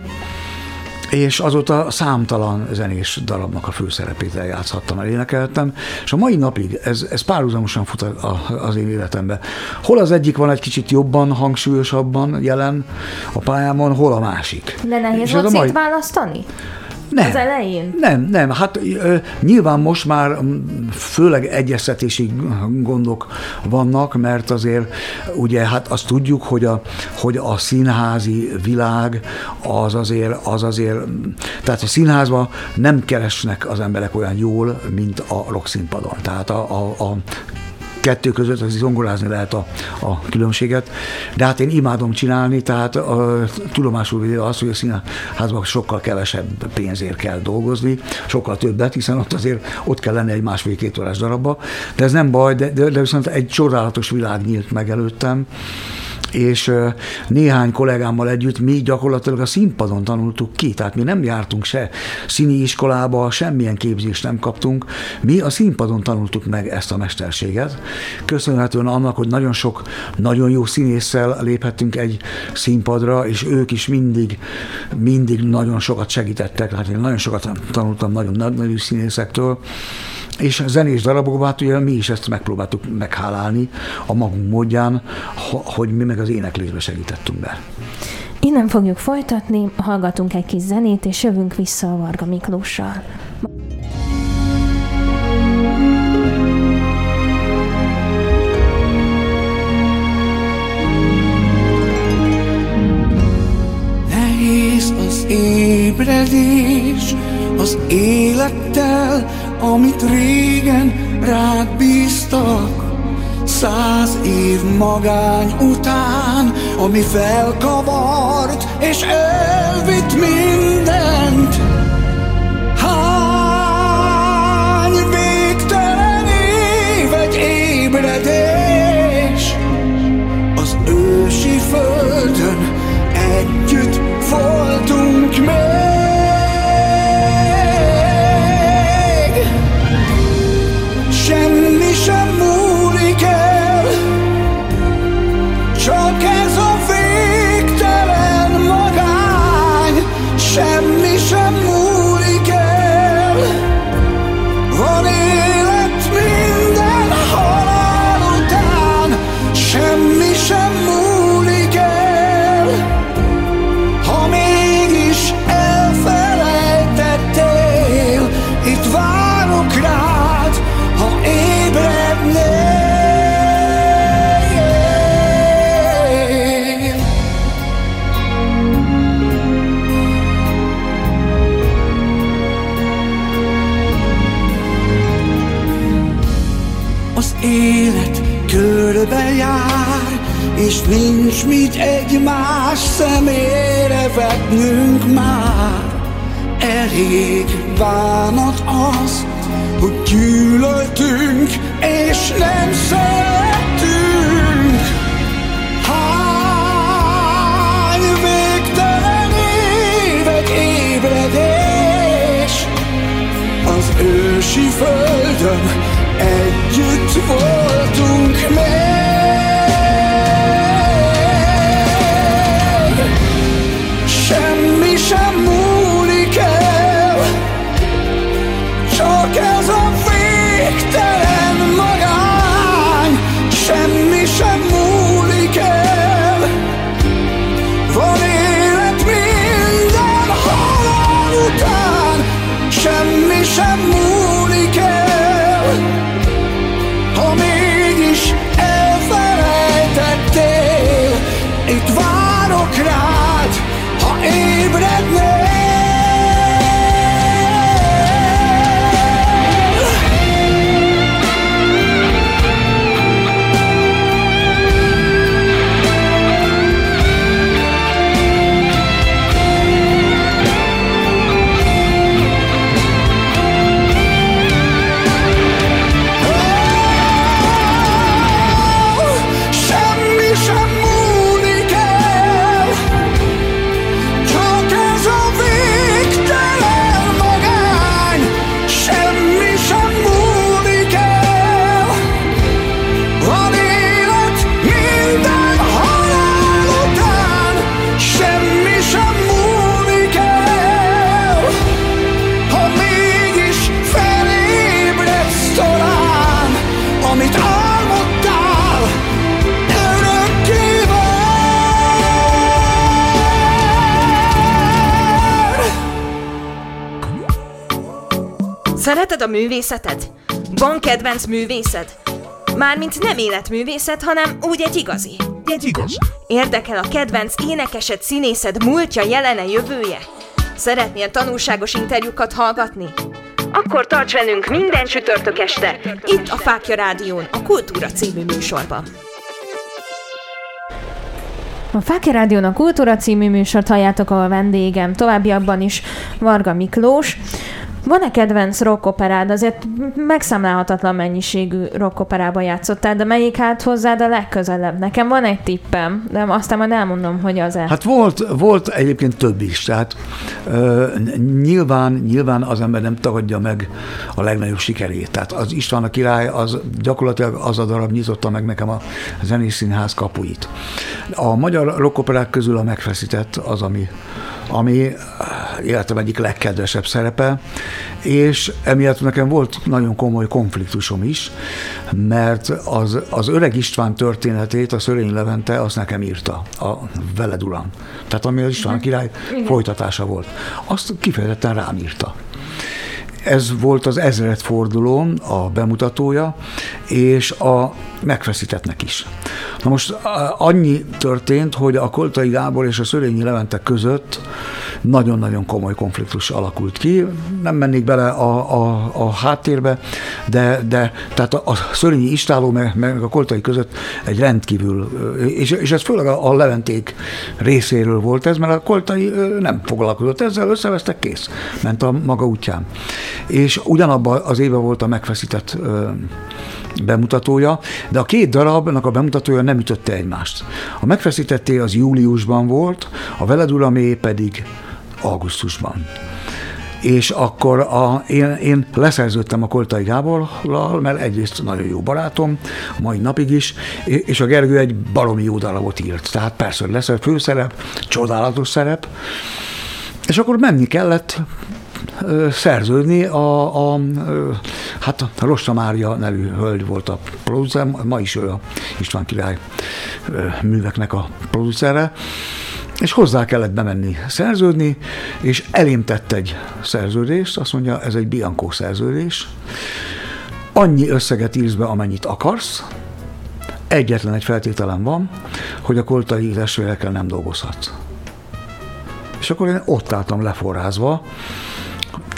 és azóta számtalan zenés darabnak a főszerepét eljátszhattam, elénekeltem, és a mai napig ez, ez párhuzamosan fut a, az én életemben. Hol az egyik van egy kicsit jobban, hangsúlyosabban jelen a pályámon, hol a másik. De nehéz volt mai... választani? Nem. Az elején? Nem, nem. Hát nyilván most már főleg egyeztetési gondok vannak, mert azért ugye hát azt tudjuk, hogy a, hogy a színházi világ az azért, az azért, tehát a színházban nem keresnek az emberek olyan jól, mint a rockszínpadon. Tehát a, a, a kettő között az zongorázni lehet a, a különbséget, de hát én imádom csinálni, tehát a, tudomásul az, hogy a színházban sokkal kevesebb pénzért kell dolgozni, sokkal többet, hiszen ott azért ott kell lenni egy másfél-két órás darabba, de ez nem baj, de, de, de viszont egy csodálatos világ nyílt meg előttem, és néhány kollégámmal együtt mi gyakorlatilag a színpadon tanultuk ki, tehát mi nem jártunk se színi iskolába, semmilyen képzést nem kaptunk, mi a színpadon tanultuk meg ezt a mesterséget. Köszönhetően annak, hogy nagyon sok, nagyon jó színésszel léphettünk egy színpadra, és ők is mindig, mindig nagyon sokat segítettek, hát én nagyon sokat tanultam nagyon nagy színészektől, és a zenés darabokban hát ugye mi is ezt megpróbáltuk meghálálni a magunk módján, hogy mi meg az éneklésbe segítettünk be. Innen fogjuk folytatni, hallgatunk egy kis zenét, és jövünk vissza a Varga Miklóssal. Nehéz az ébredés az élettel, amit régen rád bíztak. Száz év magány után, ami felkavart és elvitt mindent. Hány végtelen év egy ébredés az ősi földön együtt voltunk még. Nincs mit egymás szemére vetnünk már. Elég bánat az, hogy gyűlöltünk, és nem szerettünk. Hány végtelen évek ébredés, az ősi földön együtt voltunk még. Művészeted? Van kedvenc művészed? Mármint nem életművészet, hanem úgy egy igazi. Egy igaz. Érdekel a kedvenc énekesed, színészed múltja, jelene, jövője? Szeretnél tanulságos interjúkat hallgatni? Akkor tarts velünk minden csütörtök este, itt a Fákja Rádión, a Kultúra című műsorban. A Fákja Rádión a Kultúra című műsort halljátok, ahol vendégem továbbiakban is Varga Miklós. Van-e kedvenc rockoperád? Azért megszámlálhatatlan mennyiségű rockoperában játszottál, de melyik hát hozzád a legközelebb? Nekem van egy tippem, de aztán majd elmondom, hogy az-e. Hát volt, volt egyébként több is, tehát uh, nyilván, nyilván az ember nem tagadja meg a legnagyobb sikerét. Tehát az István a király, az gyakorlatilag az a darab nyitotta meg nekem a zenészínház kapuit. A magyar rockoperák közül a megfeszített az, ami, ami életem egyik legkedvesebb szerepe, és emiatt nekem volt nagyon komoly konfliktusom is, mert az, az öreg István történetét a Szörény Levente azt nekem írta, a Veled Uram. Tehát ami az István király folytatása volt. Azt kifejezetten rám írta. Ez volt az ezred forduló, a bemutatója, és a megfeszítettnek is. Na most annyi történt, hogy a Koltai Gábor és a Szörényi Levente között nagyon-nagyon komoly konfliktus alakult ki. Nem mennék bele a, a, a háttérbe, de, de tehát a, a Szörényi Istáló meg, meg a Koltai között egy rendkívül, és, és ez főleg a, a Leventék részéről volt ez, mert a Koltai nem foglalkozott ezzel, összevesztek, kész. Ment a maga útján. És ugyanabban az éve volt a megfeszített bemutatója, de a két darabnak a bemutatója nem ütötte egymást. A megfeszítetté az júliusban volt, a Veled Uramé pedig augusztusban és akkor a, én, én leszerződtem a Koltai Gáborral, mert egyrészt nagyon jó barátom, mai napig is, és a Gergő egy baromi jó darabot írt. Tehát persze, lesz a főszerep, csodálatos szerep, és akkor menni kellett szerződni. A, a hát a Rosta Mária nevű hölgy volt a producer, ma is ő a István király műveknek a producere, és hozzá kellett bemenni szerződni, és elém tett egy szerződést, azt mondja, ez egy Bianco szerződés, annyi összeget írsz be, amennyit akarsz, egyetlen egy feltételem van, hogy a koltai testvérekkel nem dolgozhatsz. És akkor én ott álltam leforrázva,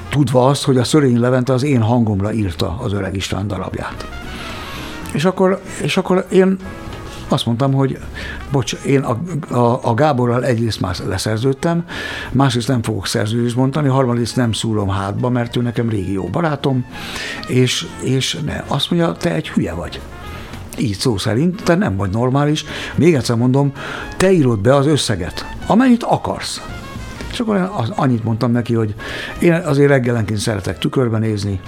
tudva azt, hogy a Szörény Levente az én hangomra írta az öreg István darabját. És akkor, és akkor én azt mondtam, hogy bocs, én a, a, a Gáborral egyrészt már leszerződtem, másrészt nem fogok szerződést mondani, harmadrészt nem szúrom hátba, mert ő nekem régi jó barátom, és, és ne, azt mondja, te egy hülye vagy így szó szerint, te nem vagy normális. Még egyszer mondom, te írod be az összeget, amennyit akarsz. És akkor az, annyit mondtam neki, hogy én azért reggelenként szeretek tükörbe nézni,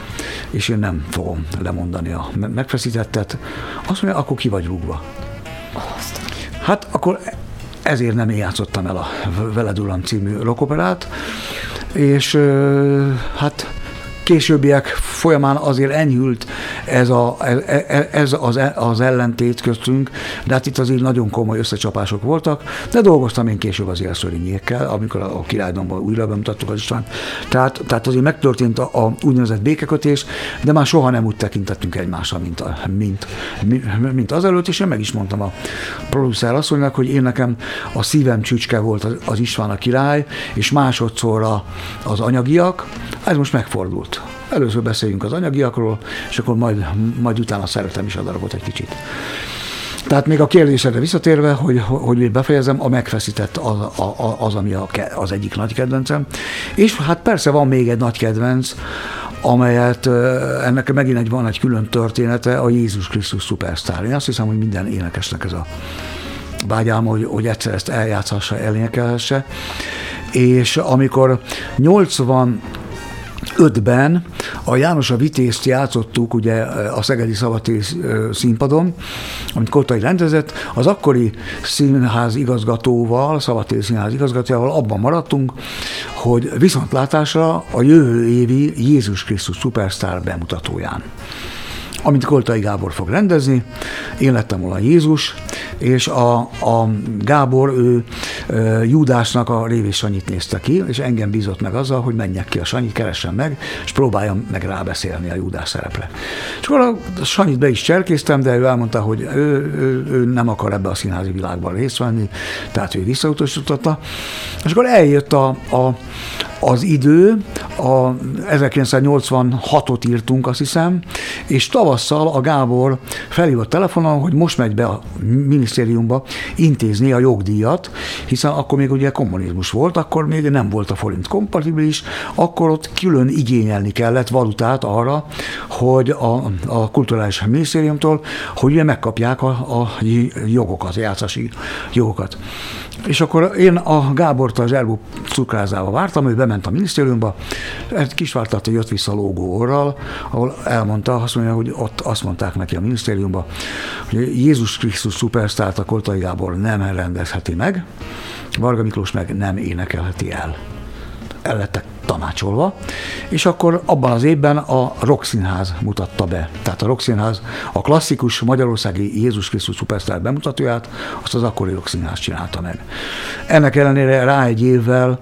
és én nem fogom lemondani a megfeszítettet. Azt mondja, akkor ki vagy rúgva. Hát akkor ezért nem én játszottam el a Veled Uram című rokoperát, és hát későbbiek folyamán azért enyhült ez, a, e, e, ez az, e, az ellentét köztünk, de hát itt azért nagyon komoly összecsapások voltak, de dolgoztam én később az élszörényékkel, amikor a királydomban újra bemutattuk az István. Tehát, tehát azért megtörtént a, a úgynevezett békekötés, de már soha nem úgy tekintettünk egymásra, mint, a, mint, mint, mint azelőtt, és én meg is mondtam a producer asszonynak, hogy én nekem a szívem csücske volt az, az István a király, és másodszorra az anyagiak, ez most megfordult. Először beszéljünk az anyagiakról, és akkor majd, majd utána szeretem is a darabot egy kicsit. Tehát még a kérdésedre visszatérve, hogy, hogy befejezem, a megfeszített az, az ami a, az egyik nagy kedvencem. És hát persze van még egy nagy kedvenc, amelyet ennek megint egy, van egy külön története, a Jézus Krisztus Superstar. Én azt hiszem, hogy minden énekesnek ez a vágyám, hogy, hogy egyszer ezt eljátszhassa, elénekelhesse. És amikor 80 ötben a János a Vitézt játszottuk ugye a Szegedi Szabatér színpadon, amit Kottai rendezett, az akkori színház igazgatóval, Szabatér színház igazgatójával abban maradtunk, hogy viszontlátásra a jövő évi Jézus Krisztus Superstar bemutatóján amit Koltai Gábor fog rendezni. Én lettem volna Jézus, és a, a Gábor, ő Júdásnak a Révés Sanyit nézte ki, és engem bízott meg azzal, hogy menjek ki a Sanyi, keressen meg, és próbáljam meg rábeszélni a Júdás szerepre. És akkor a Sanyit be is cserkéztem, de ő elmondta, hogy ő, ő, ő nem akar ebbe a színházi világban részt venni, tehát ő visszautasította. És akkor eljött a, a, az idő, a 1986-ot írtunk, azt hiszem, és tavasszal a Gábor felhívott telefonon, hogy most megy be a minisztériumba intézni a jogdíjat, hiszen akkor még ugye kommunizmus volt, akkor még nem volt a forint kompatibilis, akkor ott külön igényelni kellett valutát arra, hogy a, a kulturális minisztériumtól, hogy ugye megkapják a, a jogokat, a játszási jogokat. És akkor én a Gábort az Erbu cukrázával vártam, ő bement a minisztériumba, kisvártat, jött vissza lógó orral, ahol elmondta, azt mondja, hogy ott azt mondták neki a minisztériumba, hogy Jézus Krisztus szupersztárt a Koltai Gábor nem rendezheti meg, Varga Miklós meg nem énekelheti el. El lettek tanácsolva, és akkor abban az évben a Rock Színház mutatta be. Tehát a Rock Színház a klasszikus magyarországi Jézus Krisztus szupersztár bemutatóját, azt az akkori Rock Színház csinálta meg. Ennek ellenére rá egy évvel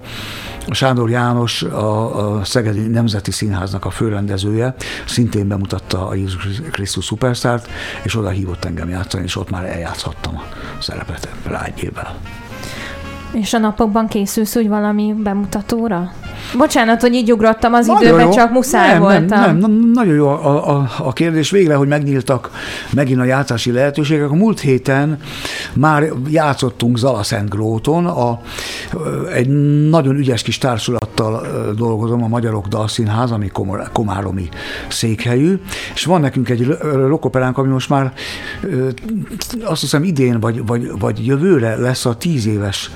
Sándor János, a, a Szegedi Nemzeti Színháznak a főrendezője, szintén bemutatta a Jézus Krisztus szupersztárt, és oda hívott engem játszani, és ott már eljátszhattam a szerepet évvel. És a napokban készülsz úgy valami bemutatóra? Bocsánat, hogy így ugrottam az nagyon időbe, jó. csak muszáj nem, voltam. Nem, nem, nagyon jó a, a, a kérdés. Végre, hogy megnyíltak megint a játszási lehetőségek. A múlt héten már játszottunk Gróton, a, egy nagyon ügyes kis társulattal dolgozom, a Magyarok Dalszínház, ami komor, komáromi székhelyű, és van nekünk egy rokoperánk, ami most már azt hiszem idén vagy, vagy, vagy jövőre lesz a tíz éves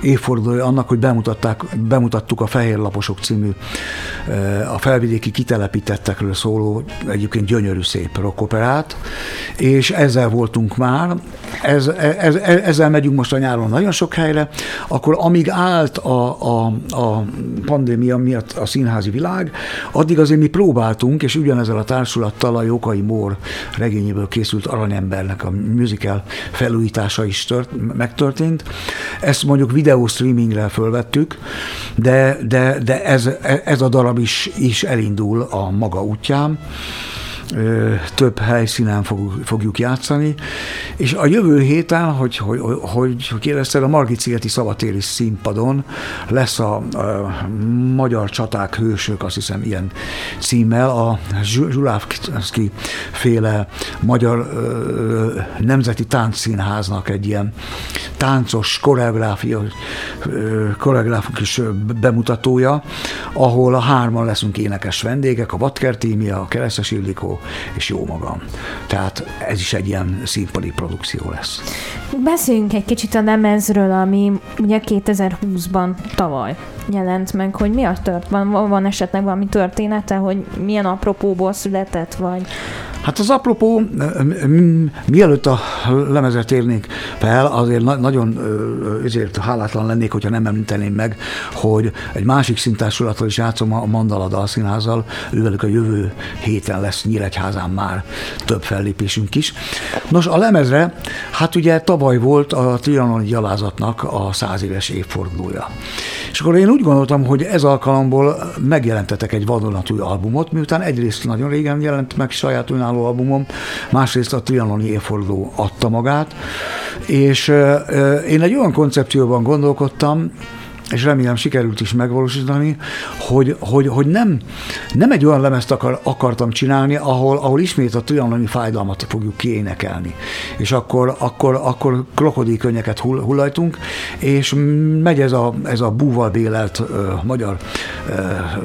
évfordulója annak, hogy bemutatták, bemutattuk a Fehér Laposok című a felvidéki kitelepítettekről szóló egyébként gyönyörű szép rockoperát, és ezzel voltunk már, ez, ez, ezzel megyünk most a nyáron nagyon sok helyre, akkor amíg állt a, a, a pandémia miatt a színházi világ, addig azért mi próbáltunk, és ugyanezzel a társulattal a Jókai Mór regényéből készült Aranyembernek a musical felújítása is tört, megtörtént. Ezt mondjuk videó streamingre fölvettük, de, de, de ez, ez a darab is, is elindul a maga útján több helyszínen fogjuk játszani, és a jövő héten, hogy, hogy, hogy, hogy kérdezted, a Margit szigeti szabatéri színpadon lesz a, a Magyar Csaták Hősök, azt hiszem ilyen címmel, a Zsulávszki féle Magyar Nemzeti Táncszínháznak egy ilyen táncos koreográfia, koreográfikus bemutatója, ahol a hárman leszünk énekes vendégek, a Vatker Tímia, a Keresztes Ildikó és jó magam. Tehát ez is egy ilyen színpadi produkció lesz. Beszéljünk egy kicsit a lemezről, ami ugye 2020-ban tavaly jelent meg, hogy mi a tört? Van, van esetleg valami története, hogy milyen apropóból született, vagy Hát az apropó, mielőtt a lemezet érnék fel, azért na- nagyon ezért hálátlan lennék, hogyha nem említeném meg, hogy egy másik szintársulattal is játszom a Mandala Dalszínházzal, ővelük a jövő héten lesz Nyíregyházán már több fellépésünk is. Nos, a lemezre, hát ugye tavaly volt a trianoni gyalázatnak a száz éves évfordulója. És akkor én úgy gondoltam, hogy ez alkalomból megjelentetek egy vadonatúj albumot, miután egyrészt nagyon régen jelent meg saját önálló albumom, másrészt a trianoni évforduló adta magát, és én egy olyan koncepcióban gondolkodtam, és remélem sikerült is megvalósítani, hogy, hogy, hogy nem, nem egy olyan lemezt akar, akartam csinálni, ahol, ahol ismét a trianoni fájdalmat fogjuk kiénekelni. És akkor, akkor, akkor krokodilkönnyeket hull, hullajtunk, és megy ez a, ez a búval bélelt uh, magyar,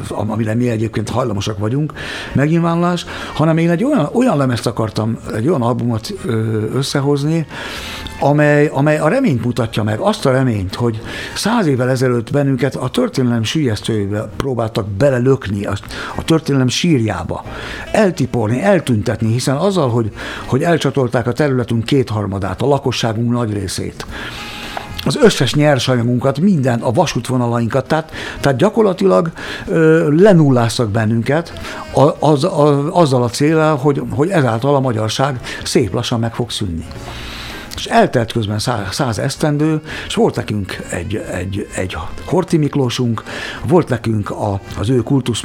uh, amire mi egyébként hajlamosak vagyunk, megnyilvánulás, hanem én egy olyan, olyan lemezt akartam, egy olyan albumot uh, összehozni, amely, amely a reményt mutatja meg, azt a reményt, hogy száz évvel ezelőtt bennünket a történelem sülyeztőjébe próbáltak belelökni, a, történelem sírjába, eltiporni, eltüntetni, hiszen azzal, hogy, hogy elcsatolták a területünk kétharmadát, a lakosságunk nagy részét, az összes nyersanyagunkat, minden, a vasútvonalainkat, tehát, tehát gyakorlatilag ö, lenulláztak bennünket a, az, a, azzal a célral, hogy, hogy ezáltal a magyarság szép lassan meg fog szűnni. És eltelt közben száz, száz esztendő, és volt nekünk egy, egy, egy Horti Miklósunk, volt nekünk a, az ő kultusz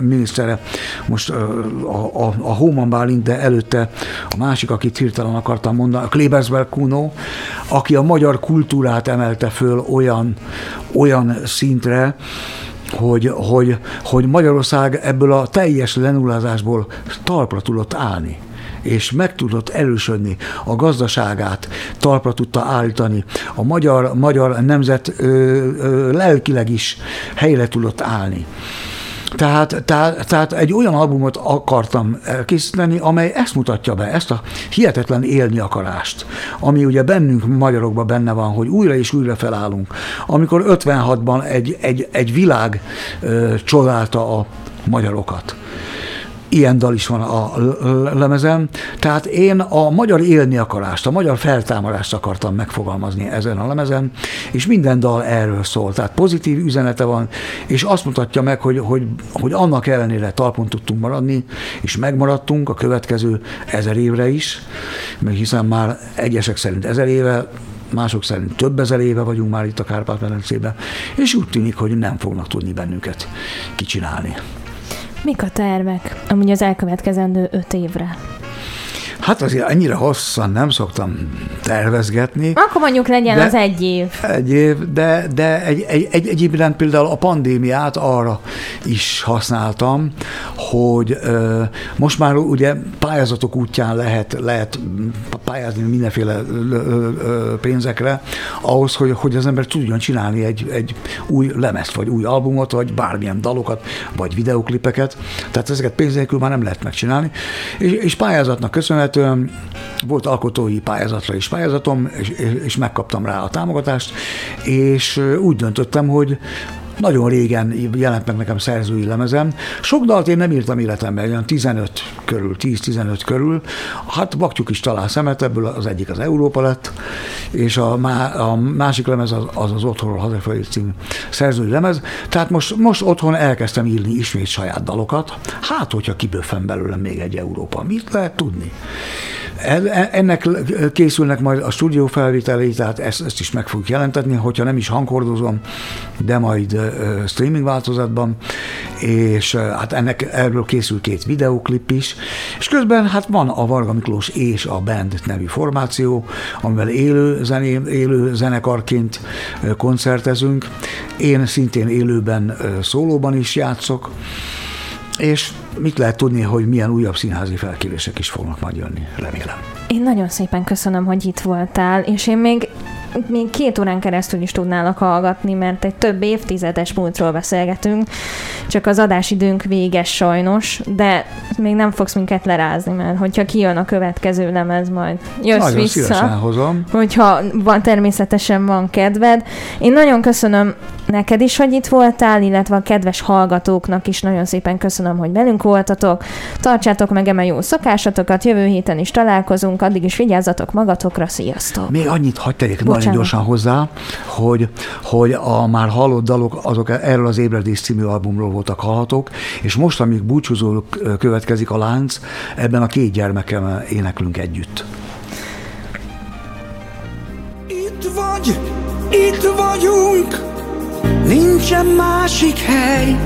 minisztere, most a, a, a Hóman Bálint, de előtte a másik, akit hirtelen akartam mondani, a Klebersberg Kuno, aki a magyar kultúrát emelte föl olyan, olyan szintre, hogy, hogy, hogy Magyarország ebből a teljes lenullázásból talpra tudott állni és meg tudott erősödni, a gazdaságát talpra tudta állítani, a magyar, magyar nemzet ö, ö, lelkileg is helyre tudott állni. Tehát, tehát, tehát egy olyan albumot akartam készíteni, amely ezt mutatja be, ezt a hihetetlen élni akarást, ami ugye bennünk magyarokban benne van, hogy újra és újra felállunk. Amikor 56-ban egy, egy, egy világ ö, csodálta a magyarokat ilyen dal is van a lemezen. Tehát én a magyar élni akarást, a magyar feltámadást akartam megfogalmazni ezen a lemezen, és minden dal erről szól. Tehát pozitív üzenete van, és azt mutatja meg, hogy, hogy, hogy annak ellenére talpon tudtunk maradni, és megmaradtunk a következő ezer évre is, mert hiszen már egyesek szerint ezer éve, mások szerint több ezer éve vagyunk már itt a Kárpát-medencében, és úgy tűnik, hogy nem fognak tudni bennünket kicsinálni. Mik a tervek, amúgy az elkövetkezendő öt évre? Hát azért ennyire hosszan nem szoktam tervezgetni. Akkor mondjuk legyen de, az egy év. Egy év, de, de egy, egy, egy, egyébként például a pandémiát arra is használtam, hogy ö, most már ugye pályázatok útján lehet, lehet pályázni mindenféle ö, ö, pénzekre, ahhoz, hogy, hogy az ember tudjon csinálni egy, egy új lemezt, vagy új albumot, vagy bármilyen dalokat, vagy videoklipeket. Tehát ezeket pénz nélkül már nem lehet megcsinálni. És, és pályázatnak köszönhető volt alkotói pályázatra is pályázatom, és, és megkaptam rá a támogatást, és úgy döntöttem, hogy nagyon régen jelent meg nekem szerzői lemezem. Sok dalt én nem írtam életemben, olyan 15 körül, 10-15 körül. Hát Baktyuk is talál szemet, ebből az egyik az Európa lett, és a, má, a másik lemez az az, az Otthonról hazafelé című szerzői lemez. Tehát most, most otthon elkezdtem írni ismét saját dalokat. Hát, hogyha kibőfen belőlem még egy Európa, mit lehet tudni? Ennek készülnek majd a stúdió felvételei, tehát ezt, ezt is meg fogjuk jelentetni, hogyha nem is hangkordozom, de majd streaming változatban, és hát ennek erről készül két videóklip is, és közben hát van a Varga Miklós és a Band nevű formáció, amivel élő, zené, élő zenekarként koncertezünk. Én szintén élőben szólóban is játszok, és mit lehet tudni, hogy milyen újabb színházi felkérések is fognak majd jönni, remélem. Én nagyon szépen köszönöm, hogy itt voltál, és én még még két órán keresztül is tudnálak hallgatni, mert egy több évtizedes múltról beszélgetünk, csak az adásidőnk véges sajnos, de még nem fogsz minket lerázni, mert hogyha kijön a következő lemez, majd jössz nagyon vissza. hozom. Hogyha van, természetesen van kedved. Én nagyon köszönöm neked is, hogy itt voltál, illetve a kedves hallgatóknak is nagyon szépen köszönöm, hogy velünk voltatok. Tartsátok meg eme jó szokásatokat, jövő héten is találkozunk, addig is vigyázzatok magatokra, sziasztok! Még annyit hagyj tegyek nagyon gyorsan hozzá, hogy, hogy a már hallott dalok azok erről az Ébredés című albumról voltak hallhatók, és most, amíg búcsúzó következik a lánc, ebben a két gyermekem éneklünk együtt. Itt vagy, itt vagyunk, nincsen másik hely.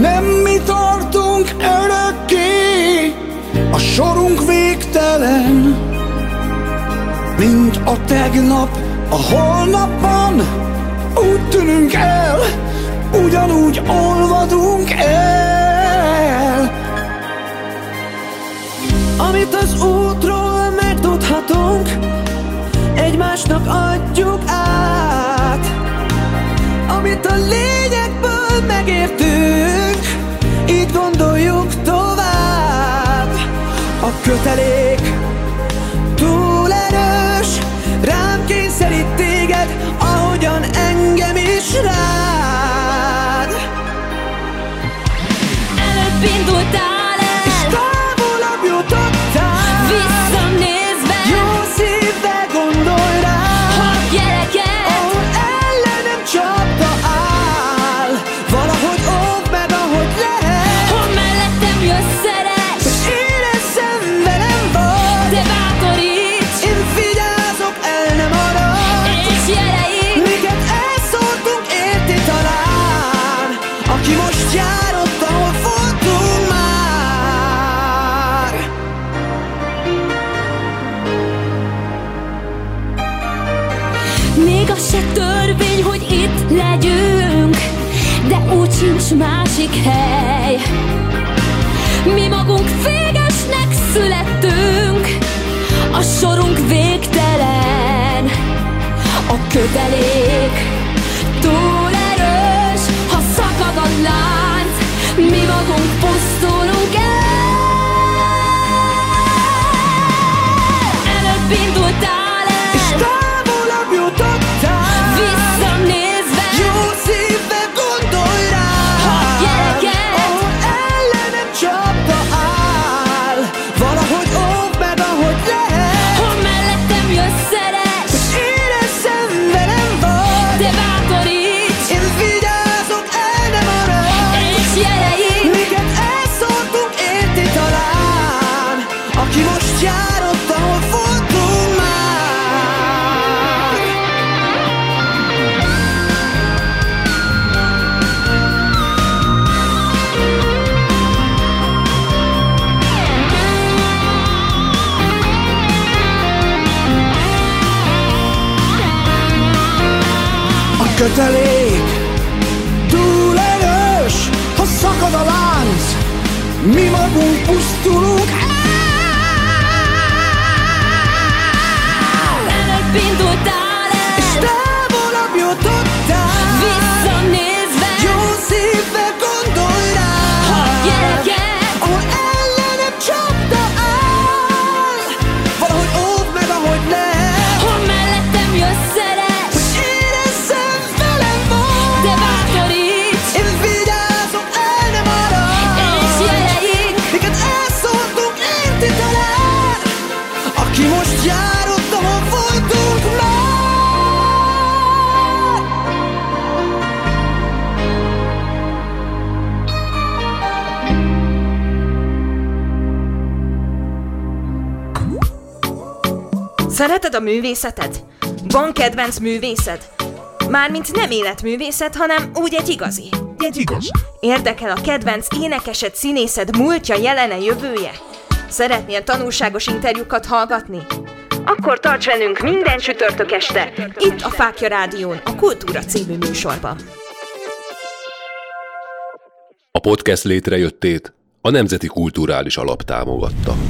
Nem mi tartunk örökké, a sorunk végtelen, mint a tegnap, a holnapban, úgy tűnünk el, ugyanúgy olvadunk el. Amit az útról megtudhatunk, egymásnak adjuk át. Amit a lényegből megértünk, így gondoljuk tovább. A kötelék túl erős, rám kényszerít téged, ahogyan engem is rád. Előbb indultál másik hely. Mi magunk végesnek születtünk A sorunk végtelen. A kötelék túl erős Ha szakad a lánc. Mi magunk Szereted a művészetet? Van kedvenc művészed? Mármint nem életművészet, hanem úgy egy igazi. Egy igaz. Érdekel a kedvenc énekesed, színészed múltja, jelene, jövője? Szeretnél tanulságos interjúkat hallgatni? Akkor tarts velünk minden csütörtök este, itt a Fákja Rádión, a Kultúra című műsorban. A podcast létrejöttét a Nemzeti Kulturális Alap támogatta.